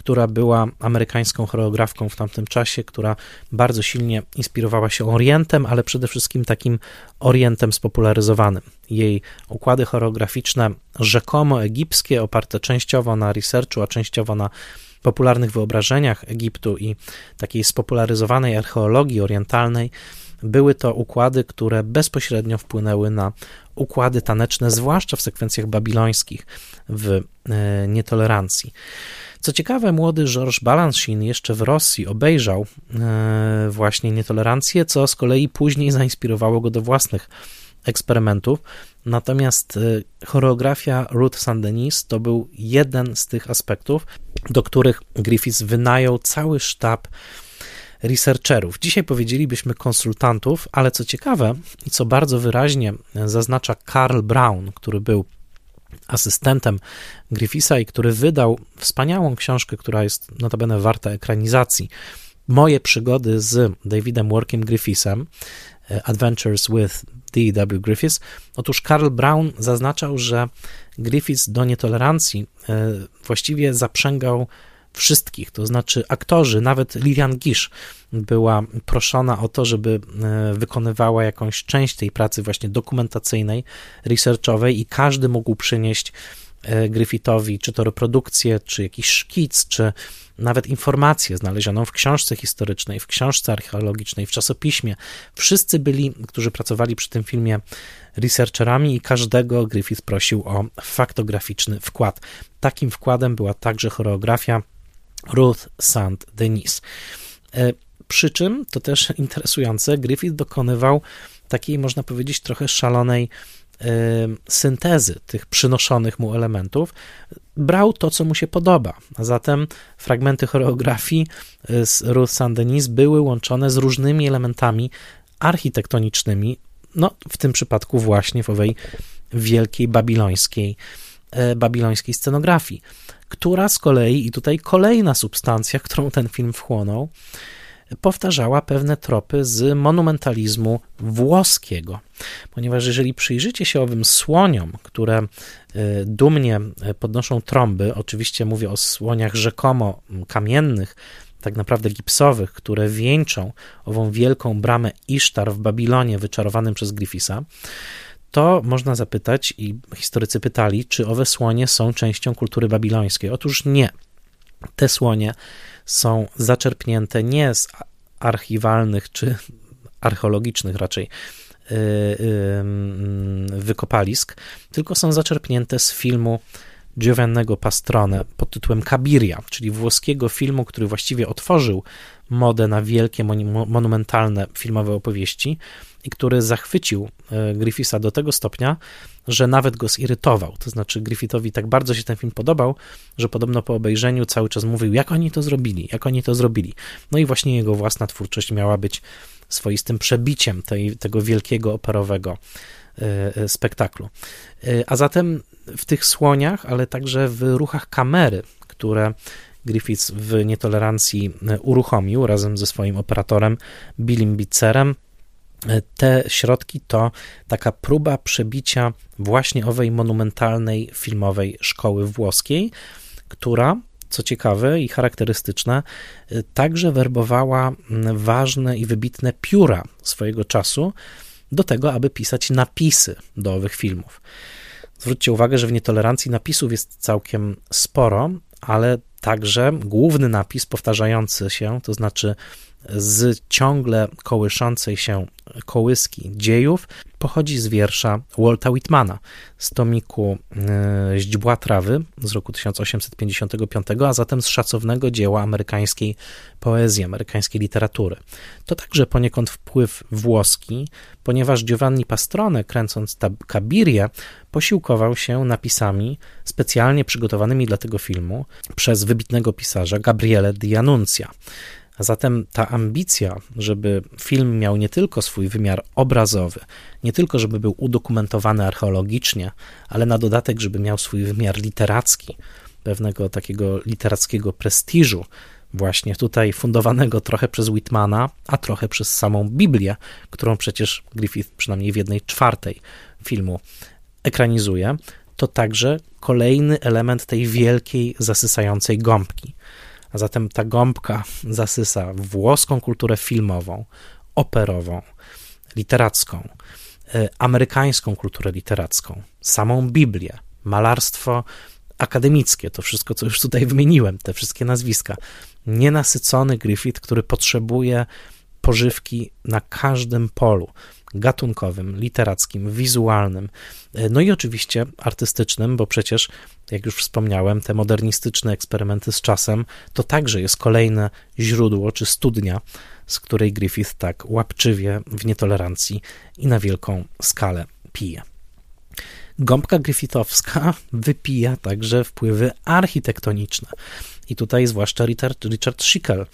która była amerykańską choreografką w tamtym czasie, która bardzo silnie inspirowała się Orientem, ale przede wszystkim takim Orientem spopularyzowanym. Jej układy choreograficzne rzekomo egipskie, oparte częściowo na researchu, a częściowo na popularnych wyobrażeniach Egiptu i takiej spopularyzowanej archeologii orientalnej, były to układy, które bezpośrednio wpłynęły na układy taneczne, zwłaszcza w sekwencjach babilońskich w e, nietolerancji. Co ciekawe, młody Georges Balanchine jeszcze w Rosji obejrzał e, właśnie nietolerancję, co z kolei później zainspirowało go do własnych eksperymentów. Natomiast e, choreografia Ruth Saint-Denis to był jeden z tych aspektów, do których Griffiths wynajął cały sztab researcherów. Dzisiaj powiedzielibyśmy konsultantów, ale co ciekawe i co bardzo wyraźnie zaznacza Karl Brown, który był asystentem Griffisa i który wydał wspaniałą książkę, która jest notabene warta ekranizacji. Moje przygody z Davidem Workiem Griffisem, e, Adventures with D.W. Griffiths. Otóż Karl Brown zaznaczał, że Griffiths do nietolerancji e, właściwie zaprzęgał wszystkich, to znaczy aktorzy, nawet Lilian Gish była proszona o to, żeby e, wykonywała jakąś część tej pracy właśnie dokumentacyjnej, researchowej i każdy mógł przynieść e, Griffithowi czy to reprodukcję, czy jakiś szkic, czy nawet informację znalezioną w książce historycznej, w książce archeologicznej, w czasopiśmie. Wszyscy byli, którzy pracowali przy tym filmie, researcherami i każdego Griffith prosił o faktograficzny wkład. Takim wkładem była także choreografia Ruth St. Denis. E, przy czym, to też interesujące, Griffith dokonywał takiej, można powiedzieć, trochę szalonej y, syntezy tych przynoszonych mu elementów. Brał to, co mu się podoba, a zatem fragmenty choreografii y, z Ruth Saint-Denis były łączone z różnymi elementami architektonicznymi, no w tym przypadku właśnie w owej wielkiej babilońskiej, babilońskiej scenografii, która z kolei, i tutaj kolejna substancja, którą ten film wchłonął, powtarzała pewne tropy z monumentalizmu włoskiego. Ponieważ jeżeli przyjrzycie się owym słoniom, które e, dumnie e, podnoszą trąby, oczywiście mówię o słoniach rzekomo kamiennych, tak naprawdę gipsowych, które wieńczą ową wielką bramę Isztar w Babilonie wyczarowanym przez Griffisa, to można zapytać, i historycy pytali, czy owe słonie są częścią kultury babilońskiej. Otóż nie. Te słonie są zaczerpnięte nie z archiwalnych czy archeologicznych raczej y, y, wykopalisk, tylko są zaczerpnięte z filmu Giovannego Pastrone pod tytułem Cabiria, czyli włoskiego filmu, który właściwie otworzył modę na wielkie, monumentalne filmowe opowieści i który zachwycił e, Griffisa do tego stopnia, że nawet go zirytował. To znaczy, Griffithowi tak bardzo się ten film podobał, że podobno po obejrzeniu cały czas mówił, jak oni to zrobili, jak oni to zrobili. No i właśnie jego własna twórczość miała być swoistym przebiciem tej, tego wielkiego operowego e, e, spektaklu. A zatem w tych słoniach, ale także w ruchach kamery, które Griffiths w nietolerancji uruchomił razem ze swoim operatorem Billim Bitzerem, te środki to taka próba przebicia właśnie owej monumentalnej filmowej szkoły włoskiej, która, co ciekawe i charakterystyczne, także werbowała ważne i wybitne pióra swojego czasu do tego, aby pisać napisy do owych filmów. Zwróćcie uwagę, że w nietolerancji napisów jest całkiem sporo, ale także główny napis powtarzający się, to znaczy z ciągle kołyszącej się kołyski dziejów pochodzi z wiersza Walta Whitmana z tomiku e, Źdźbła trawy z roku 1855, a zatem z szacownego dzieła amerykańskiej poezji, amerykańskiej literatury. To także poniekąd wpływ włoski, ponieważ Giovanni Pastrone, kręcąc Kabirię, posiłkował się napisami specjalnie przygotowanymi dla tego filmu przez wybitnego pisarza Gabriele Di Annunzia. A zatem ta ambicja, żeby film miał nie tylko swój wymiar obrazowy, nie tylko żeby był udokumentowany archeologicznie, ale na dodatek, żeby miał swój wymiar literacki, pewnego takiego literackiego prestiżu, właśnie tutaj fundowanego trochę przez Whitmana, a trochę przez samą Biblię, którą przecież Griffith przynajmniej w jednej czwartej filmu ekranizuje, to także kolejny element tej wielkiej, zasysającej gąbki. A zatem ta gąbka zasysa włoską kulturę filmową, operową, literacką, e, amerykańską kulturę literacką, samą Biblię, malarstwo akademickie, to wszystko, co już tutaj wymieniłem, te wszystkie nazwiska. Nienasycony Griffith, który potrzebuje pożywki na każdym polu gatunkowym, literackim, wizualnym, e, no i oczywiście artystycznym, bo przecież, jak już wspomniałem, te modernistyczne eksperymenty z czasem to także jest kolejne źródło czy studnia, z której Griffith tak łapczywie w nietolerancji i na wielką skalę pije. Gąbka Griffithowska wypija także wpływy architektoniczne. I tutaj zwłaszcza Richard, Richard Schickel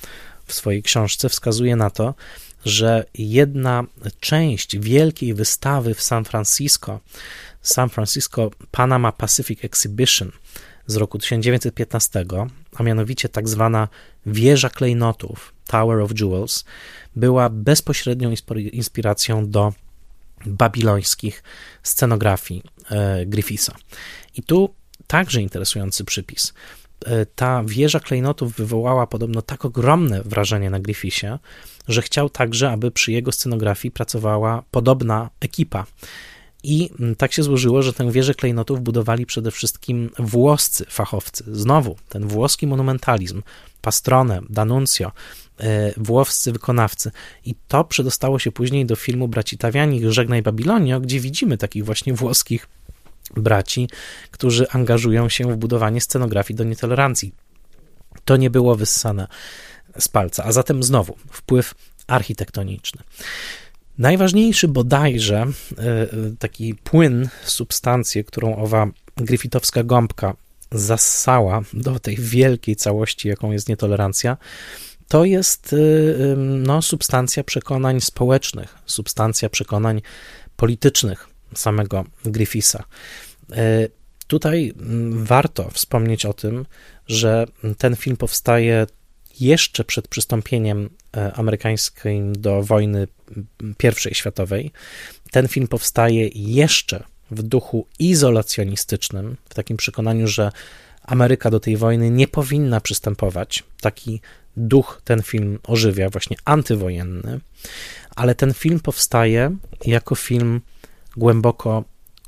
w swojej książce wskazuje na to, że jedna część wielkiej wystawy w San Francisco, San Francisco Panama Pacific Exhibition z roku 1915, a mianowicie tak zwana wieża klejnotów, Tower of Jewels, była bezpośrednią inspiracją do babilońskich scenografii e, Griffitha. I tu także interesujący przypis, ta wieża klejnotów wywołała podobno tak ogromne wrażenie na Griffithie, że chciał także, aby przy jego scenografii pracowała podobna ekipa. I mm, tak się złożyło, że tę wieżę klejnotów budowali przede wszystkim włoscy fachowcy. Znowu ten włoski monumentalizm, Pastrone, D'Annunzio, e, włoscy wykonawcy. I to przedostało się później do filmu Braci Tawiani Żegnaj Babilonio, gdzie widzimy takich właśnie włoskich braci, którzy angażują się w budowanie scenografii do nietolerancji. To nie było wyssane z palca, a zatem znowu wpływ architektoniczny. Najważniejszy bodajże e, e, taki płyn, substancję, którą owa griffithowska gąbka zassała do tej wielkiej całości, jaką jest nietolerancja, to jest e, no, substancja przekonań społecznych, substancja przekonań politycznych samego Griffitha. Tutaj warto wspomnieć o tym, że ten film powstaje jeszcze przed przystąpieniem e, amerykańskim do wojny I światowej. Ten film powstaje jeszcze w duchu izolacjonistycznym, w takim przekonaniu, że Ameryka do tej wojny nie powinna przystępować. Taki duch ten film ożywia, właśnie antywojenny, ale ten film powstaje jako film głęboko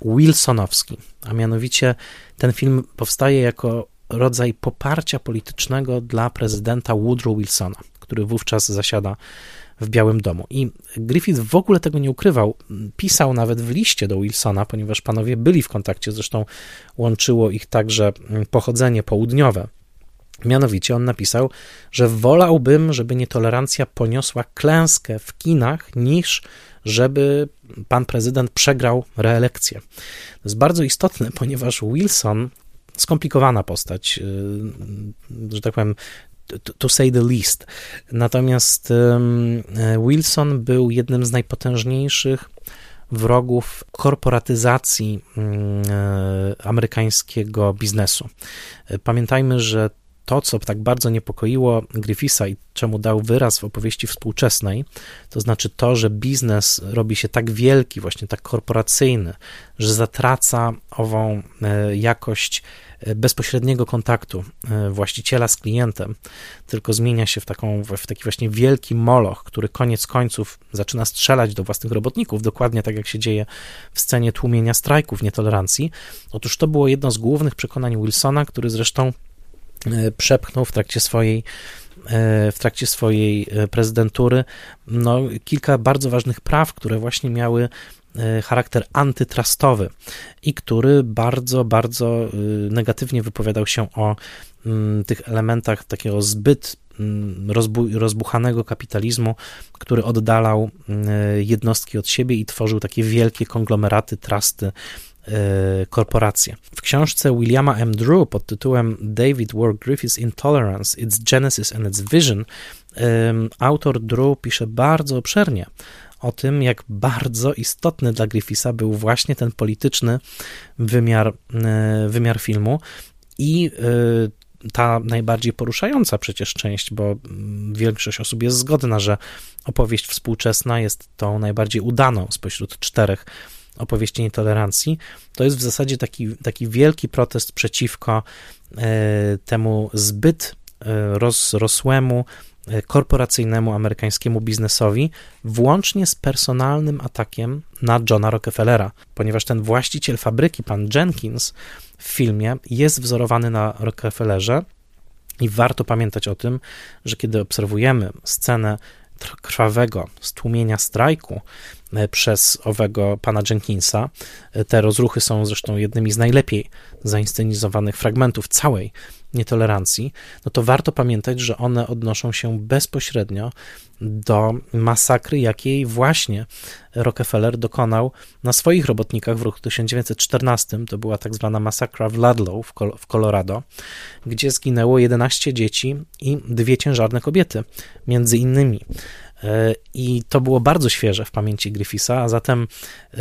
Wilsonowski, a mianowicie ten film powstaje jako rodzaj poparcia politycznego dla prezydenta Woodrow Wilsona, który wówczas zasiada w Białym Domu. I Griffith w ogóle tego nie ukrywał. Pisał nawet w liście do Wilsona, ponieważ panowie byli w kontakcie, zresztą łączyło ich także pochodzenie południowe. Mianowicie on napisał, że wolałbym, żeby nietolerancja poniosła klęskę w kinach, niż żeby pan prezydent przegrał reelekcję. To jest bardzo istotne, ponieważ Wilson skomplikowana postać, y, że tak powiem, to say the least. Natomiast Wilson był jednym z najpotężniejszych wrogów korporatyzacji y, amerykańskiego biznesu. Pamiętajmy, że to, co tak bardzo niepokoiło Griffitha i czemu dał wyraz w opowieści współczesnej, to znaczy to, że biznes robi się tak wielki, właśnie tak korporacyjny, że zatraca ową e, jakość e, bezpośredniego kontaktu e, właściciela z klientem, tylko zmienia się w, taką, w taki właśnie wielki moloch, który koniec końców zaczyna strzelać do własnych robotników, dokładnie tak jak się dzieje w scenie tłumienia strajków nietolerancji. Otóż to było jedno z głównych przekonań Wilsona, który zresztą przepchnął w trakcie swojej e, w trakcie swojej e, prezydentury no, kilka bardzo ważnych praw, które właśnie miały charakter antytrustowy i który bardzo, bardzo negatywnie wypowiadał się o mm, tych elementach takiego zbyt mm, rozbuchanego kapitalizmu, który oddalał jednostki od siebie i tworzył takie wielkie konglomeraty, trusty E, korporacje. W książce Williama M. Drew pod tytułem David Ward Griffith's Intolerance, Its Genesis and Its Vision autor Drew pisze bardzo obszernie o tym, jak bardzo istotny dla Griffitha był właśnie ten polityczny wymiar, e, wymiar filmu i e, ta najbardziej poruszająca przecież część, bo mm, większość osób jest zgodna, że opowieść współczesna jest tą najbardziej udaną spośród czterech opowieści nietolerancji, to jest w zasadzie taki, taki wielki protest przeciwko e, temu zbyt e, rozrosłemu, e, korporacyjnemu amerykańskiemu biznesowi, włącznie z personalnym atakiem na Johna Rockefellera, ponieważ ten właściciel fabryki, pan Jenkins, w filmie jest wzorowany na Rockefellerze. I warto pamiętać o tym, że kiedy obserwujemy scenę krwawego stłumienia strajku przez owego pana Jenkinsa. E, te rozruchy są zresztą jednymi z najlepiej zainscenizowanych fragmentów całej nietolerancji, no to warto pamiętać, że one odnoszą się bezpośrednio do masakry, jakiej właśnie Rockefeller dokonał na swoich robotnikach w roku 1914. To była tak zwana masakra w Ludlow w Colorado, gdzie zginęło 11 dzieci i dwie ciężarne kobiety, między innymi. E, I to było bardzo świeże w pamięci Griffitha, a zatem e,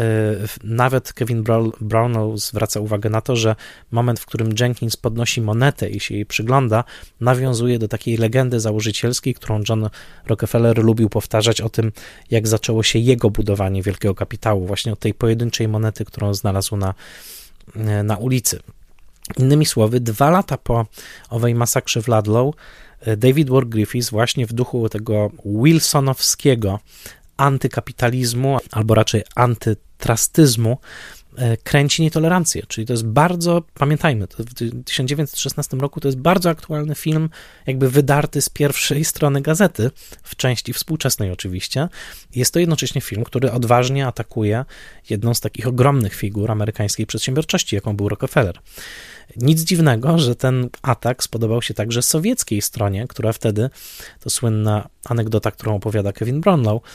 nawet Kevin Brownell zwraca uwagę na to, że moment, w którym Jenkins podnosi monetę i się jej przygląda, nawiązuje do takiej legendy założycielskiej, którą John Rockefeller lubił powtarzać o tym, jak zaczęło się jego budowanie wielkiego kapitału, właśnie od tej pojedynczej monety, którą znalazł na, e, na ulicy. Innymi słowy, dwa lata po owej masakrze w Ludlow, David Ward Griffiths właśnie w duchu tego wilsonowskiego antykapitalizmu, albo raczej antytrastyzmu, kręci nietolerancję. Czyli to jest bardzo, pamiętajmy, w 1916 roku to jest bardzo aktualny film, jakby wydarty z pierwszej strony gazety, w części współczesnej oczywiście. Jest to jednocześnie film, który odważnie atakuje jedną z takich ogromnych figur amerykańskiej przedsiębiorczości, jaką był Rockefeller. Nic dziwnego, że ten atak spodobał się także sowieckiej stronie, która wtedy, to słynna anegdota, którą opowiada Kevin Brownlow, e,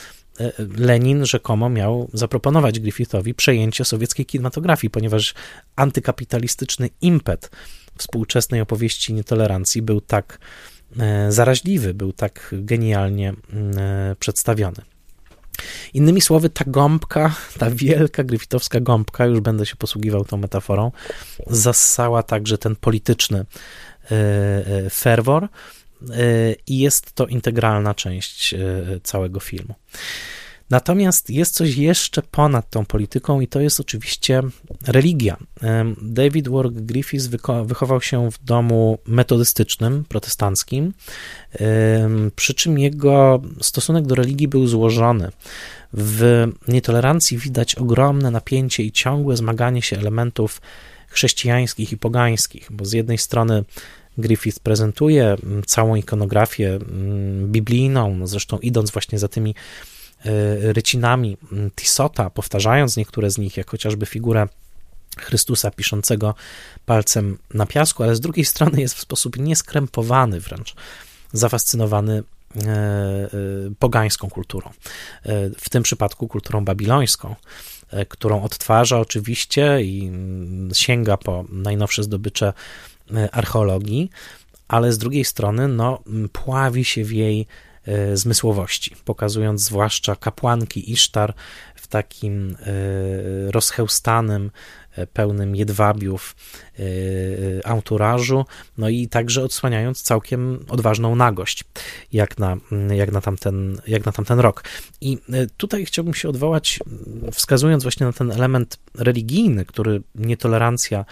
Lenin rzekomo miał zaproponować Griffithowi przejęcie sowieckiej kinematografii, ponieważ antykapitalistyczny impet współczesnej opowieści nietolerancji był tak e, zaraźliwy, był tak genialnie mm, e, przedstawiony. Innymi słowy, ta gąbka, ta wielka gryfitowska gąbka, już będę się posługiwał tą metaforą, zassała także ten polityczny e, e, ferwor e, i jest to integralna część całego filmu. Natomiast jest coś jeszcze ponad tą polityką, i to jest oczywiście religia. David Wark Griffiths wychował się w domu metodystycznym, protestanckim, przy czym jego stosunek do religii był złożony. W nietolerancji widać ogromne napięcie i ciągłe zmaganie się elementów chrześcijańskich i pogańskich, bo z jednej strony Griffith prezentuje całą ikonografię biblijną, zresztą idąc właśnie za tymi E, rycinami mm, Tissota, powtarzając niektóre z nich, jak chociażby figurę Chrystusa piszącego palcem na piasku, ale z drugiej strony jest w sposób nieskrępowany wręcz, zafascynowany e, e, pogańską kulturą. W tym przypadku kulturą babilońską, którą odtwarza oczywiście i mm, sięga po najnowsze zdobycze archeologii, ale z drugiej strony no, pławi się w jej E, zmysłowości, pokazując zwłaszcza kapłanki Isztar w takim e, rozchełstanym, e, pełnym jedwabiów anturażu, no i także odsłaniając całkiem odważną nagość, jak na, jak na, tamten, jak na tamten rok. I tutaj chciałbym się odwołać, wskazując właśnie na ten element religijny, który nietolerancja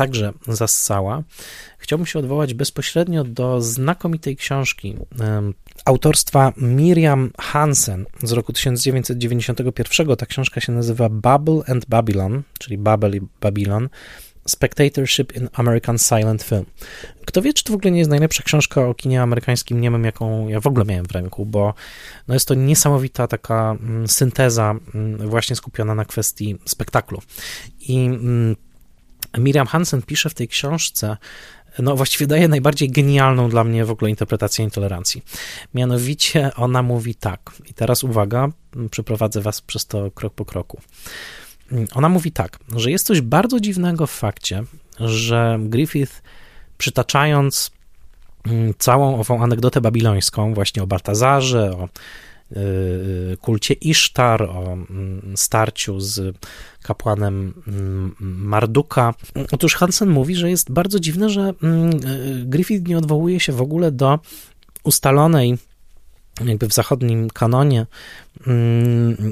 także zassała, chciałbym się odwołać bezpośrednio do znakomitej książki autorstwa Miriam Hansen z roku 1991. Ta książka się nazywa Babel and Babylon, czyli Babel i Babylon. Spectatorship in American Silent Film. Kto wie, czy to w ogóle nie jest najlepsza książka o kinie amerykańskim, nie wiem jaką ja w ogóle miałem w ręku, bo no jest to niesamowita taka mm, synteza mm, właśnie skupiona na kwestii spektaklu. I mm, Miriam Hansen pisze w tej książce, no właściwie daje najbardziej genialną dla mnie w ogóle interpretację intolerancji. Mianowicie ona mówi tak, i teraz uwaga, przeprowadzę was przez to krok po kroku. Ona mówi tak, że jest coś bardzo dziwnego w fakcie, że Griffith przytaczając mm, całą ową anegdotę babilońską, właśnie o Baltazarze, o kulcie Isztar, o mm, starciu z kapłanem mm, Marduka. Otóż Hansen mówi, że jest bardzo dziwne, że mm, y, Griffith nie odwołuje się w ogóle do ustalonej jakby w zachodnim kanonie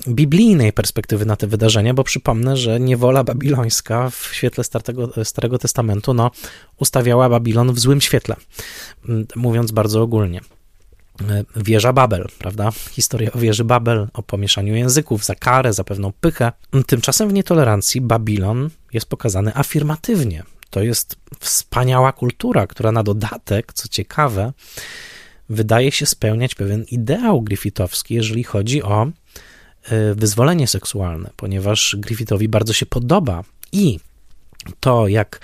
biblijnej perspektywy na te wydarzenia, bo przypomnę, że niewola babilońska w świetle Starego, Starego Testamentu no, ustawiała Babilon w złym świetle, mówiąc bardzo ogólnie. E, wieża Babel, prawda? Historia o wieży Babel, o pomieszaniu języków, za karę, za pewną pychę. Tymczasem w nietolerancji Babilon jest pokazany afirmatywnie. To jest wspaniała kultura, która na dodatek, co ciekawe, wydaje się spełniać pewien ideał griffithowski, jeżeli chodzi o e, wyzwolenie seksualne, ponieważ Griffithowi bardzo się podoba i to, jak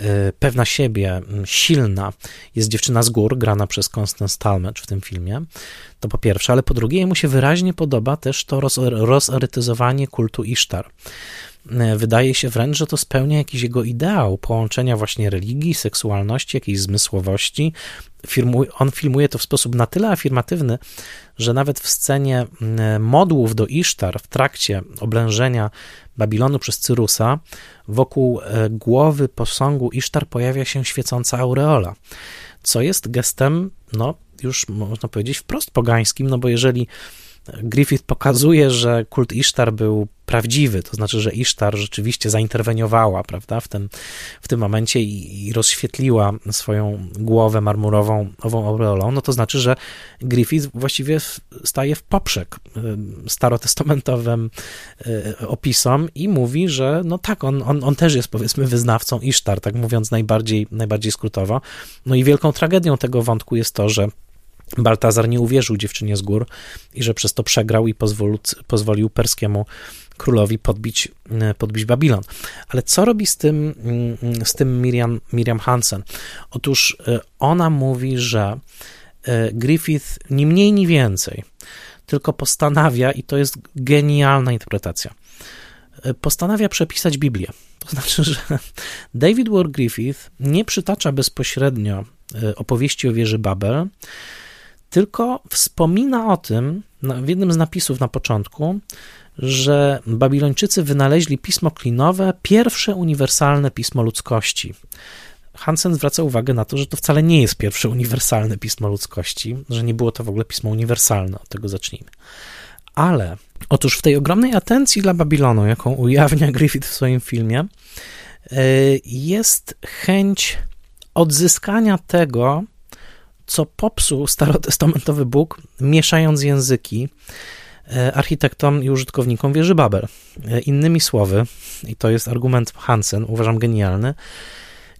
e, pewna siebie, silna jest dziewczyna z gór, grana przez Constance Talmadge w tym filmie, to po pierwsze, ale po drugie, mu się wyraźnie podoba też to roz, kultu Isztar. E, wydaje się wręcz, że to spełnia jakiś jego ideał połączenia właśnie religii, seksualności, jakiejś zmysłowości. on filmuje to w sposób na tyle afirmatywny, że nawet w scenie modłów do Isztar w trakcie oblężenia Babilonu przez Cyrusa, wokół e, głowy posągu Isztar pojawia się świecąca aureola, co jest gestem, no już można powiedzieć wprost pogańskim, no bo jeżeli Griffith pokazuje, że kult Isztar był prawdziwy, to znaczy, że Isztar rzeczywiście zainterweniowała, prawda, w tym, w tym momencie i, i rozświetliła swoją głowę marmurową ową aureolą, no to znaczy, że Griffith właściwie staje w poprzek y, starotestamentowym y, opisom i mówi, że no tak, on, on, on też jest powiedzmy wyznawcą Isztar, tak mówiąc najbardziej, najbardziej skrótowo. No i wielką tragedią tego wątku jest to, że Baltazar nie uwierzył dziewczynie z gór i że przez to przegrał i pozwolił, pozwolił perskiemu królowi podbić, e, podbić Babilon. Ale co robi z tym, mm, z tym Miriam, Miriam Hansen? Otóż e, ona mówi, że e, Griffith ni mniej, ni więcej, tylko postanawia, i to jest genialna interpretacja, postanawia przepisać Biblię. To znaczy, że David Ward Griffith nie przytacza bezpośrednio opowieści o wieży Babel, tylko wspomina o tym w jednym z napisów na początku, że Babilończycy wynaleźli pismo klinowe, pierwsze uniwersalne pismo ludzkości. Hansen zwraca uwagę na to, że to wcale nie jest pierwsze uniwersalne pismo ludzkości, że nie było to w ogóle pismo uniwersalne, od tego zacznijmy. Ale otóż w tej ogromnej atencji dla Babilonu, jaką ujawnia Griffith w swoim filmie, e, jest chęć odzyskania tego, co popsuł starotestamentowy Bóg, mieszając języki e, architektom i użytkownikom wieży Babel. E, innymi słowy, i to jest argument Hansen, uważam genialny,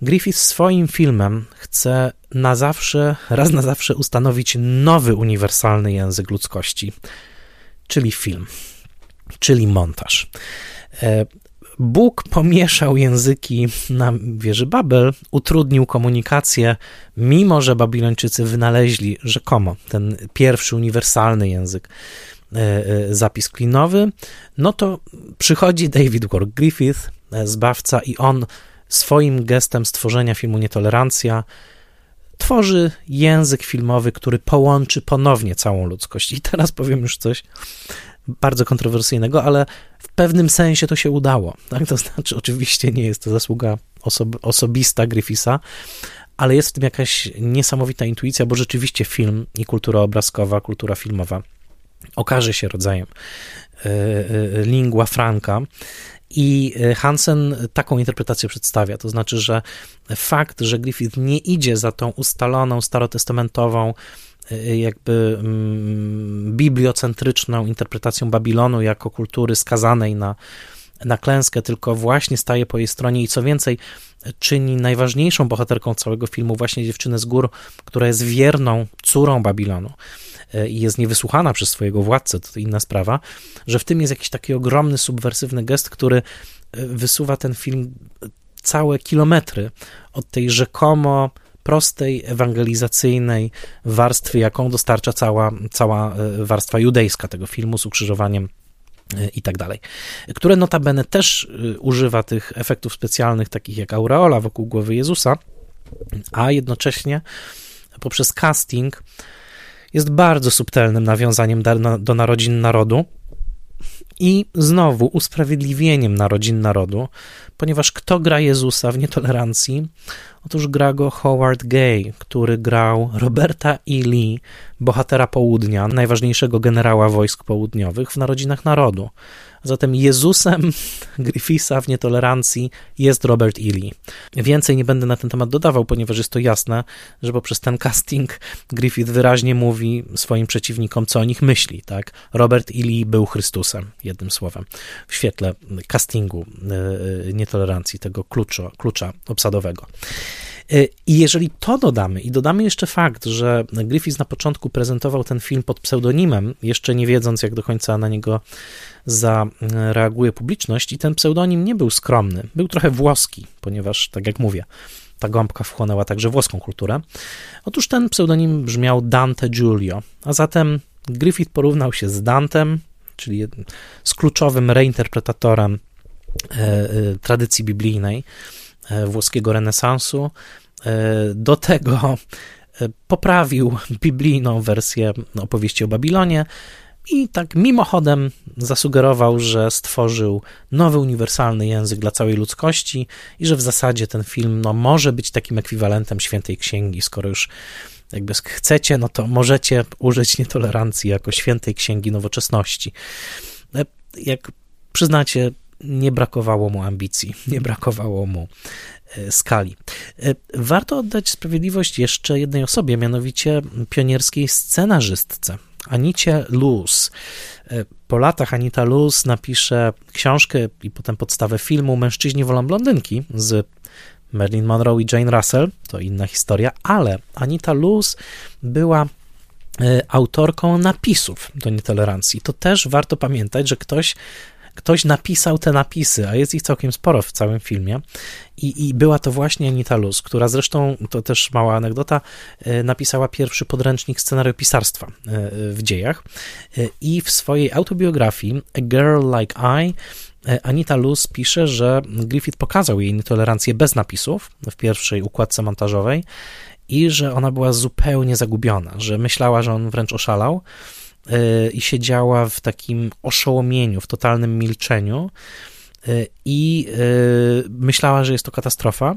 Griffith swoim filmem chce na zawsze, raz na zawsze ustanowić nowy uniwersalny język ludzkości, czyli film, czyli montaż. Bóg pomieszał języki na wieży Babel, utrudnił komunikację, mimo że Babilończycy wynaleźli rzekomo ten pierwszy uniwersalny język, e, e, zapis klinowy, no to przychodzi David Ward Griffith, e, zbawca, i on swoim gestem stworzenia filmu Nietolerancja tworzy język filmowy, który połączy ponownie całą ludzkość. I teraz powiem już coś bardzo kontrowersyjnego, ale w pewnym sensie to się udało. Tak? To znaczy, oczywiście nie jest to zasługa osob osobista Griffisa, ale jest w tym jakaś niesamowita intuicja, bo rzeczywiście film i kultura obrazkowa, kultura filmowa okaże się rodzajem e, e, lingua franca. I e, Hansen taką interpretację przedstawia, to znaczy, że fakt, że Griffith nie idzie za tą ustaloną starotestamentową jakby mm, bibliocentryczną interpretacją Babilonu jako kultury skazanej na, na klęskę, tylko właśnie staje po jej stronie i co więcej, czyni najważniejszą bohaterką całego filmu właśnie dziewczynę z gór, która jest wierną córą Babilonu. Y, i jest niewysłuchana przez swojego władcę, to inna sprawa, że w tym jest jakiś taki ogromny, subwersywny gest, który y, wysuwa ten film całe kilometry od tej rzekomo prostej, ewangelizacyjnej warstwy, jaką dostarcza cała, cała e, warstwa judejska tego filmu z ukrzyżowaniem e, i tak dalej, które notabene też e, używa tych efektów specjalnych, takich jak aureola wokół głowy Jezusa, a jednocześnie poprzez casting jest bardzo subtelnym nawiązaniem do narodzin narodu i znowu usprawiedliwieniem narodzin narodu, ponieważ kto gra Jezusa w nietolerancji? Otóż gra go Howard Gay, który grał Roberta E. Lee, bohatera południa, najważniejszego generała wojsk południowych w Narodzinach Narodu. Zatem Jezusem Griffisa w nietolerancji jest Robert E. Lee. Więcej nie będę na ten temat dodawał, ponieważ jest to jasne, że poprzez ten casting Griffith wyraźnie mówi swoim przeciwnikom, co o nich myśli. Tak? Robert E. Lee był Chrystusem, jednym słowem, w świetle castingu e, e, nietolerancji, tego klucza obsadowego. E, I jeżeli to dodamy, i dodamy jeszcze fakt, że Griffith na początku prezentował ten film pod pseudonimem, jeszcze nie wiedząc, jak do końca na niego zareaguje publiczność, i ten pseudonim nie był skromny, był trochę włoski, ponieważ, tak jak mówię, ta gąbka wchłonęła także włoską kulturę. Otóż ten pseudonim brzmiał Dante Giulio, a zatem Griffith porównał się z Dantem, czyli z kluczowym reinterpretatorem e, e, tradycji biblijnej włoskiego renesansu. Do tego poprawił biblijną wersję opowieści o Babilonie i tak mimochodem zasugerował, że stworzył nowy uniwersalny język dla całej ludzkości i że w zasadzie ten film no, może być takim ekwiwalentem świętej księgi, skoro już jakby chcecie, no to możecie użyć nietolerancji jako świętej księgi nowoczesności. Jak przyznacie, nie brakowało mu ambicji, nie brakowało mu e, skali. E, warto oddać sprawiedliwość jeszcze jednej osobie, mianowicie pionierskiej scenarzystce, Anicie Luz. E, po latach Anita Luz napisze książkę i potem podstawę filmu Mężczyźni wolą blondynki z Marilyn Monroe i Jane Russell, to inna historia, ale Anita Luz była autorką napisów do nietolerancji. To też warto pamiętać, że ktoś ktoś napisał te napisy, a jest ich całkiem sporo w całym filmie. I, i była to właśnie Anita Luz, która zresztą, to też mała anegdota, e, napisała pierwszy podręcznik scenariopisarstwa e, w dziejach. E, I w swojej autobiografii A Girl Like I Anita Luz pisze, że Griffith pokazał jej nietolerancję bez napisów w pierwszej układce montażowej i że ona była zupełnie zagubiona, że myślała, że on wręcz oszalał i siedziała w takim oszołomieniu, w totalnym milczeniu y, i y, myślała, że jest to katastrofa.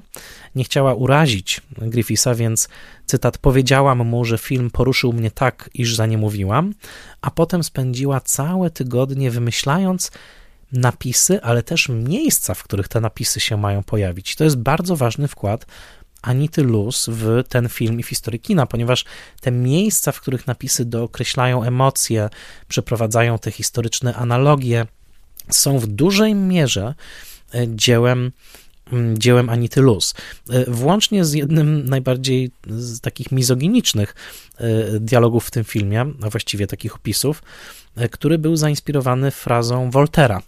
Nie chciała urazić Griffisa, więc cytat: Powiedziałam mu, że film poruszył mnie tak, iż za nie mówiłam, a potem spędziła całe tygodnie wymyślając napisy, ale też miejsca, w których te napisy się mają pojawić. To jest bardzo ważny wkład Anity Luz w ten film i w historii kina, ponieważ te miejsca, w których napisy dookreślają emocje, przeprowadzają te historyczne analogie, są w dużej mierze e, dziełem mm, dziełem Anity Luz. E, włącznie z jednym najbardziej z takich mizoginicznych e, dialogów w tym filmie, a właściwie takich opisów, który był zainspirowany frazą Voltera.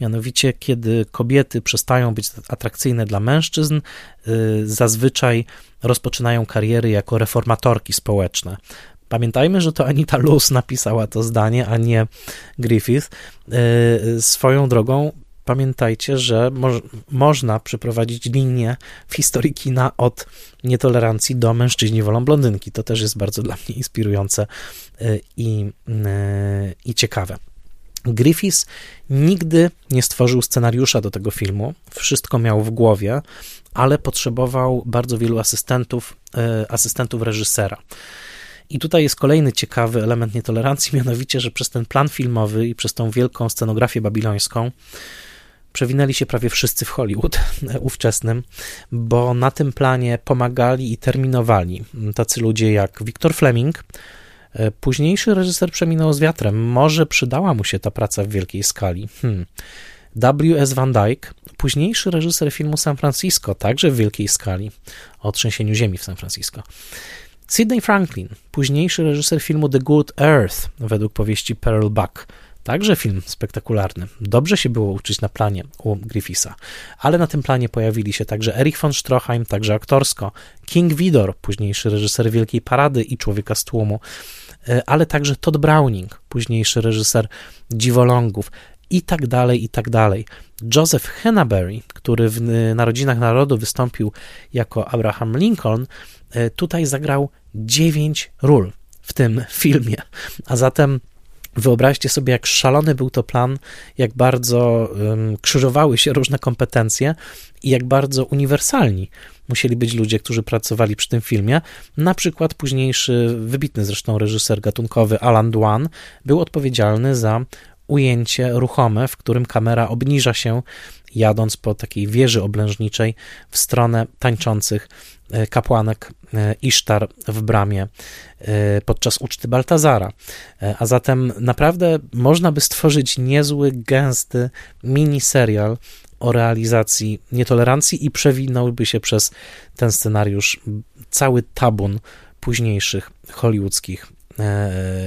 Mianowicie, kiedy kobiety przestają być atrakcyjne dla mężczyzn, e, zazwyczaj rozpoczynają kariery jako reformatorki społeczne. Pamiętajmy, że to Anita Luz napisała to zdanie, a nie Griffith. E, swoją drogą pamiętajcie, że mo można przeprowadzić linię w historii kina od nietolerancji do mężczyźni wolą blondynki. To też jest bardzo dla mnie inspirujące y, i, y, i ciekawe. Griffiths nigdy nie stworzył scenariusza do tego filmu, wszystko miał w głowie, ale potrzebował bardzo wielu asystentów, y, asystentów reżysera. I tutaj jest kolejny ciekawy element nietolerancji, mianowicie, że przez ten plan filmowy i przez tą wielką scenografię babilońską przewinęli się prawie wszyscy w Hollywood ówczesnym, bo na tym planie pomagali i terminowali tacy ludzie jak Victor Fleming, e, późniejszy reżyser Przeminął z wiatrem. Może przydała mu się ta praca w wielkiej skali. Hmm. W.S. Van Dyke, późniejszy reżyser filmu San Francisco, także w wielkiej skali, o trzęsieniu ziemi w San Francisco. Sidney Franklin, późniejszy reżyser filmu The Good Earth, według powieści Pearl Buck, Także film spektakularny. Dobrze się było uczyć na planie u Griffisa, ale na tym planie pojawili się także Erich von Stroheim, także aktorsko, King Vidor, późniejszy reżyser Wielkiej Parady i Człowieka z tłumu, e, ale także Todd Browning, późniejszy reżyser Dziwolągów i tak dalej, i tak dalej. Joseph Hennaberry, który w Narodzinach Narodu wystąpił jako Abraham Lincoln, e, tutaj zagrał dziewięć ról w tym filmie, a zatem Wyobraźcie sobie, jak szalony był to plan, jak bardzo um, krzyżowały się różne kompetencje i jak bardzo uniwersalni musieli być ludzie, którzy pracowali przy tym filmie. Na przykład późniejszy, wybitny zresztą reżyser gatunkowy Alan Dwan był odpowiedzialny za ujęcie ruchome, w którym kamera obniża się, jadąc po takiej wieży oblężniczej w stronę tańczących kapłanek e, Isztar w bramie e, podczas uczty Baltazara. A zatem naprawdę można by stworzyć niezły, gęsty mini serial o realizacji nietolerancji i przewinąłby się przez ten scenariusz cały tabun późniejszych hollywoodzkich,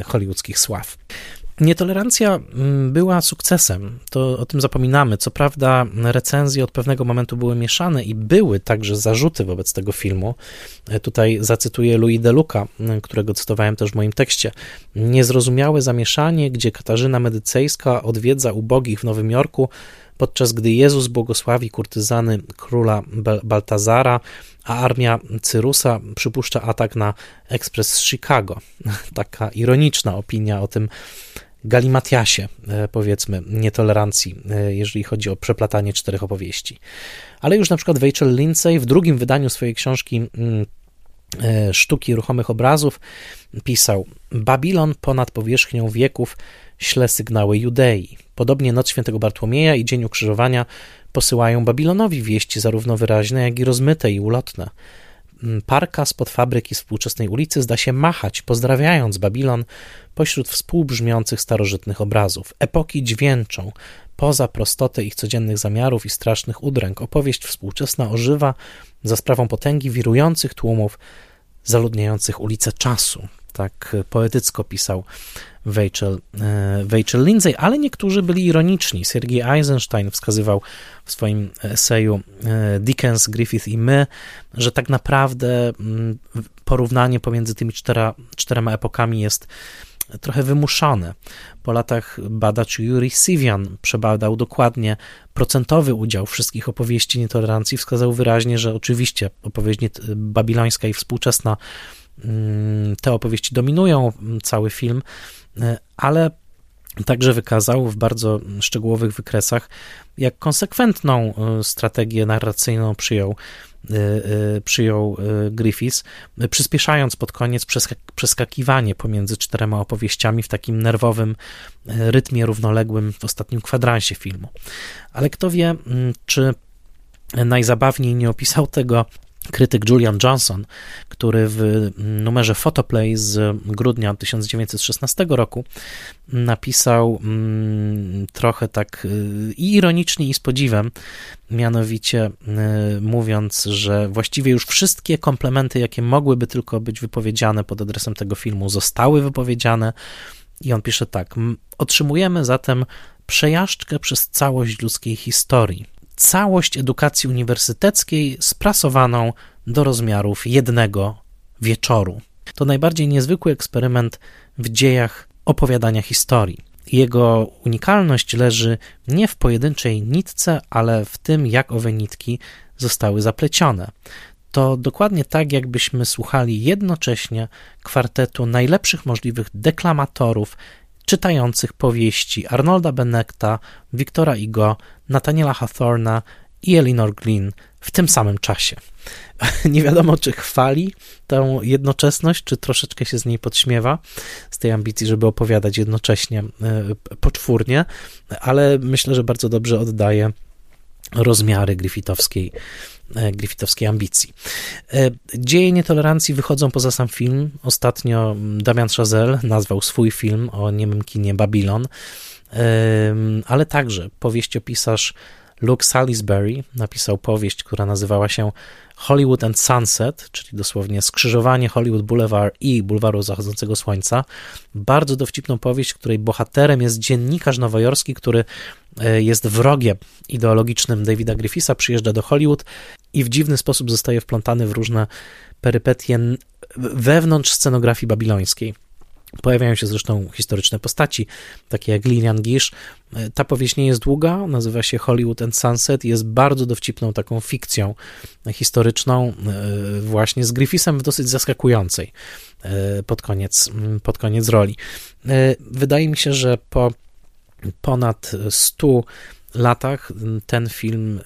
hollywoodzkich sław. Nietolerancja mm, była sukcesem, to o tym zapominamy. Co prawda, recenzje od pewnego momentu były mieszane i były także zarzuty wobec tego filmu. E, tutaj zacytuję Louis de Luca, którego cytowałem też w moim tekście. Niezrozumiałe zamieszanie, gdzie Katarzyna Medycejska odwiedza ubogich w Nowym Jorku, podczas gdy Jezus błogosławi kurtyzany króla Baltazara, a armia Cyrusa przypuszcza atak na ekspres z Chicago. Taka ironiczna opinia o tym galimatiasie, e, powiedzmy, nietolerancji, e, jeżeli chodzi o przeplatanie czterech opowieści. Ale już na przykład Rachel Lindsay w drugim wydaniu swojej książki mm, e, Sztuki ruchomych obrazów pisał: Babilon ponad powierzchnią wieków śle sygnały Judei. Podobnie Noc Świętego Bartłomieja i Dzień Ukrzyżowania posyłają Babilonowi wieści zarówno wyraźne, jak i rozmyte i ulotne. Mm, parka spod fabryki współczesnej ulicy zda się machać, pozdrawiając Babilon pośród współbrzmiących starożytnych obrazów. Epoki dźwięczą, poza prostotę ich codziennych zamiarów i strasznych udręk. Opowieść współczesna ożywa za sprawą potęgi wirujących tłumów zaludniających ulice czasu. Tak poetycko pisał Rachel, e, Rachel Lindsay, ale niektórzy byli ironiczni. Sergiej Eisenstein wskazywał w swoim eseju e, Dickens, Griffith i my, że tak naprawdę mm, porównanie pomiędzy tymi czterema epokami jest trochę wymuszone. Po latach badacz Yuri Sivian przebadał dokładnie procentowy udział wszystkich opowieści nietolerancji, wskazał wyraźnie, że oczywiście opowieść babilońska i współczesna te opowieści dominują cały film, e, ale Także wykazał w bardzo szczegółowych wykresach, jak konsekwentną e, strategię narracyjną przyjął Y, y, przyjął y, Griffiths, przyspieszając pod koniec przeskakiwanie pomiędzy czterema opowieściami w takim nerwowym rytmie równoległym w ostatnim kwadransie filmu. Ale kto wie, mm, czy najzabawniej nie opisał tego krytyk Julian Johnson, który w numerze Photoplay z grudnia 1916 roku napisał mm, trochę tak y, i ironicznie, i z podziwem, mianowicie y, mówiąc, że właściwie już wszystkie komplementy, jakie mogłyby tylko być wypowiedziane pod adresem tego filmu, zostały wypowiedziane. I on pisze tak: Otrzymujemy zatem przejażdżkę przez całość ludzkiej historii całość edukacji uniwersyteckiej sprasowaną do rozmiarów jednego wieczoru. To najbardziej niezwykły eksperyment w dziejach opowiadania historii. Jego unikalność leży nie w pojedynczej nitce, ale w tym, jak owe nitki zostały zaplecione. To dokładnie tak, jakbyśmy słuchali jednocześnie kwartetu najlepszych możliwych deklamatorów czytających powieści Arnolda Bennetta, Wiktora Igo, Nathaniela Hawthorna i Elinor Glynn w tym samym czasie. Nie wiadomo, czy chwali tę jednoczesność, czy troszeczkę się z niej podśmiewa, z tej ambicji, żeby opowiadać jednocześnie e, poczwórnie, ale myślę, że bardzo dobrze oddaje rozmiary Griffithowskiej, Griffithowskiej ambicji. E, dzieje nietolerancji wychodzą poza sam film. Ostatnio Damian Chazelle nazwał swój film o niemym kinie Babylon, ale także powieściopisarz Luke Salisbury napisał powieść, która nazywała się Hollywood and Sunset, czyli dosłownie skrzyżowanie Hollywood Boulevard i Bulwaru Zachodzącego Słońca. Bardzo dowcipną powieść, której bohaterem jest dziennikarz nowojorski, który e, jest wrogiem ideologicznym Davida Griffisa, przyjeżdża do Hollywood i w dziwny sposób zostaje wplątany w różne perypetie wewnątrz scenografii babilońskiej. Pojawiają się zresztą historyczne postaci, takie jak Lilian Gish. Ta powieść nie jest długa, nazywa się Hollywood and Sunset i jest bardzo dowcipną taką fikcją historyczną, e, właśnie z Griffithem w dosyć zaskakującej e, pod koniec, pod koniec roli. E, wydaje mi się, że po ponad 100 latach ten film,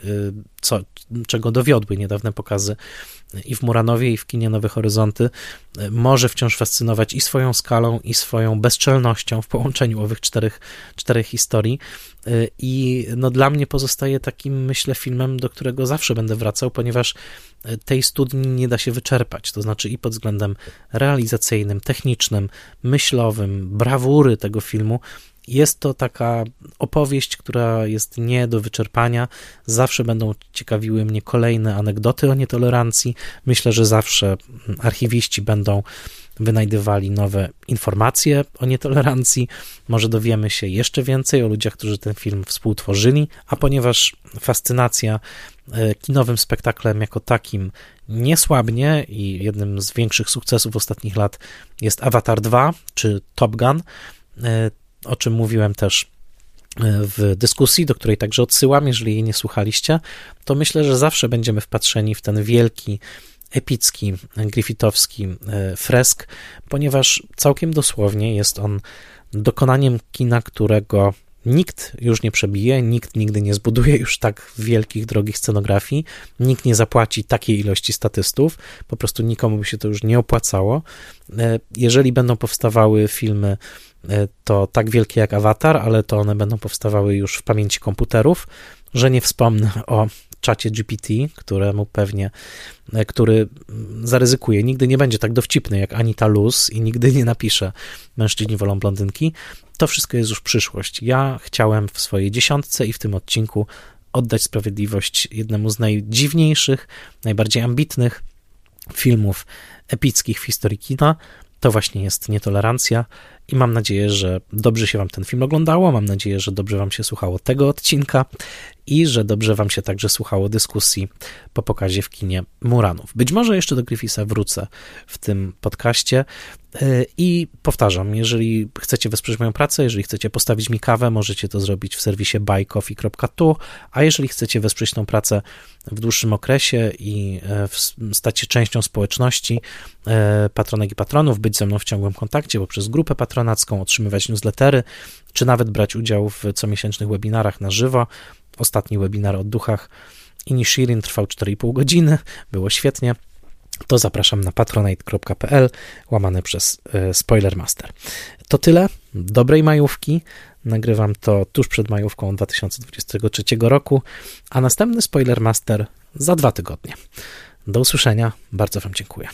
co, czego dowiodły niedawne pokazy i w Muranowie, i w kinie Nowe Horyzonty, może wciąż fascynować i swoją skalą, i swoją bezczelnością w połączeniu owych czterech, czterech historii. I no, dla mnie pozostaje takim, myślę, filmem, do którego zawsze będę wracał, ponieważ tej studni nie da się wyczerpać. To znaczy i pod względem realizacyjnym, technicznym, myślowym, brawury tego filmu, jest to taka opowieść, która jest nie do wyczerpania. Zawsze będą ciekawiły mnie kolejne anegdoty o nietolerancji. Myślę, że zawsze archiwiści będą wynajdywali nowe informacje o nietolerancji. Może dowiemy się jeszcze więcej o ludziach, którzy ten film współtworzyli, a ponieważ fascynacja e, kinowym spektaklem jako takim nie słabnie i jednym z większych sukcesów ostatnich lat jest Avatar 2 czy Top Gun, e, o czym mówiłem też e, w dyskusji, do której także odsyłam, jeżeli jej nie słuchaliście, to myślę, że zawsze będziemy wpatrzeni w ten wielki, epicki, griffithowski e, fresk, ponieważ całkiem dosłownie jest on dokonaniem kina, którego nikt już nie przebije, nikt nigdy nie zbuduje już tak wielkich, drogich scenografii, nikt nie zapłaci takiej ilości statystów, po prostu nikomu by się to już nie opłacało. E, jeżeli będą powstawały filmy to tak wielkie jak Avatar, ale to one będą powstawały już w pamięci komputerów, że nie wspomnę o czacie GPT, któremu pewnie, który zaryzykuje, nigdy nie będzie tak dowcipny jak Anita Luz i nigdy nie napisze mężczyźni wolą blondynki. To wszystko jest już przyszłość. Ja chciałem w swojej dziesiątce i w tym odcinku oddać sprawiedliwość jednemu z najdziwniejszych, najbardziej ambitnych filmów epickich w historii kina. To właśnie jest nietolerancja i mam nadzieję, że dobrze się Wam ten film oglądało. Mam nadzieję, że dobrze Wam się słuchało tego odcinka i że dobrze Wam się także słuchało dyskusji po pokazie w kinie Muranów. Być może jeszcze do Griffisa wrócę w tym podcaście. I powtarzam, jeżeli chcecie wesprzeć moją pracę, jeżeli chcecie postawić mi kawę, możecie to zrobić w serwisie buycoffee.tu, a jeżeli chcecie wesprzeć tą pracę w dłuższym okresie i e, stać się częścią społeczności e, patronek i patronów, być ze mną w ciągłym kontakcie poprzez grupę patronacką, otrzymywać newslettery, czy nawet brać udział w comiesięcznych webinarach na żywo. Ostatni webinar o duchach Inishirin trwał 4,5 godziny, było świetnie to zapraszam na patronite.pl łamane przez e, Spoilermaster. To tyle. Dobrej majówki. Nagrywam to tuż przed majówką 2023 roku, a następny Spoilermaster za dwa tygodnie. Do usłyszenia. Bardzo Wam dziękuję.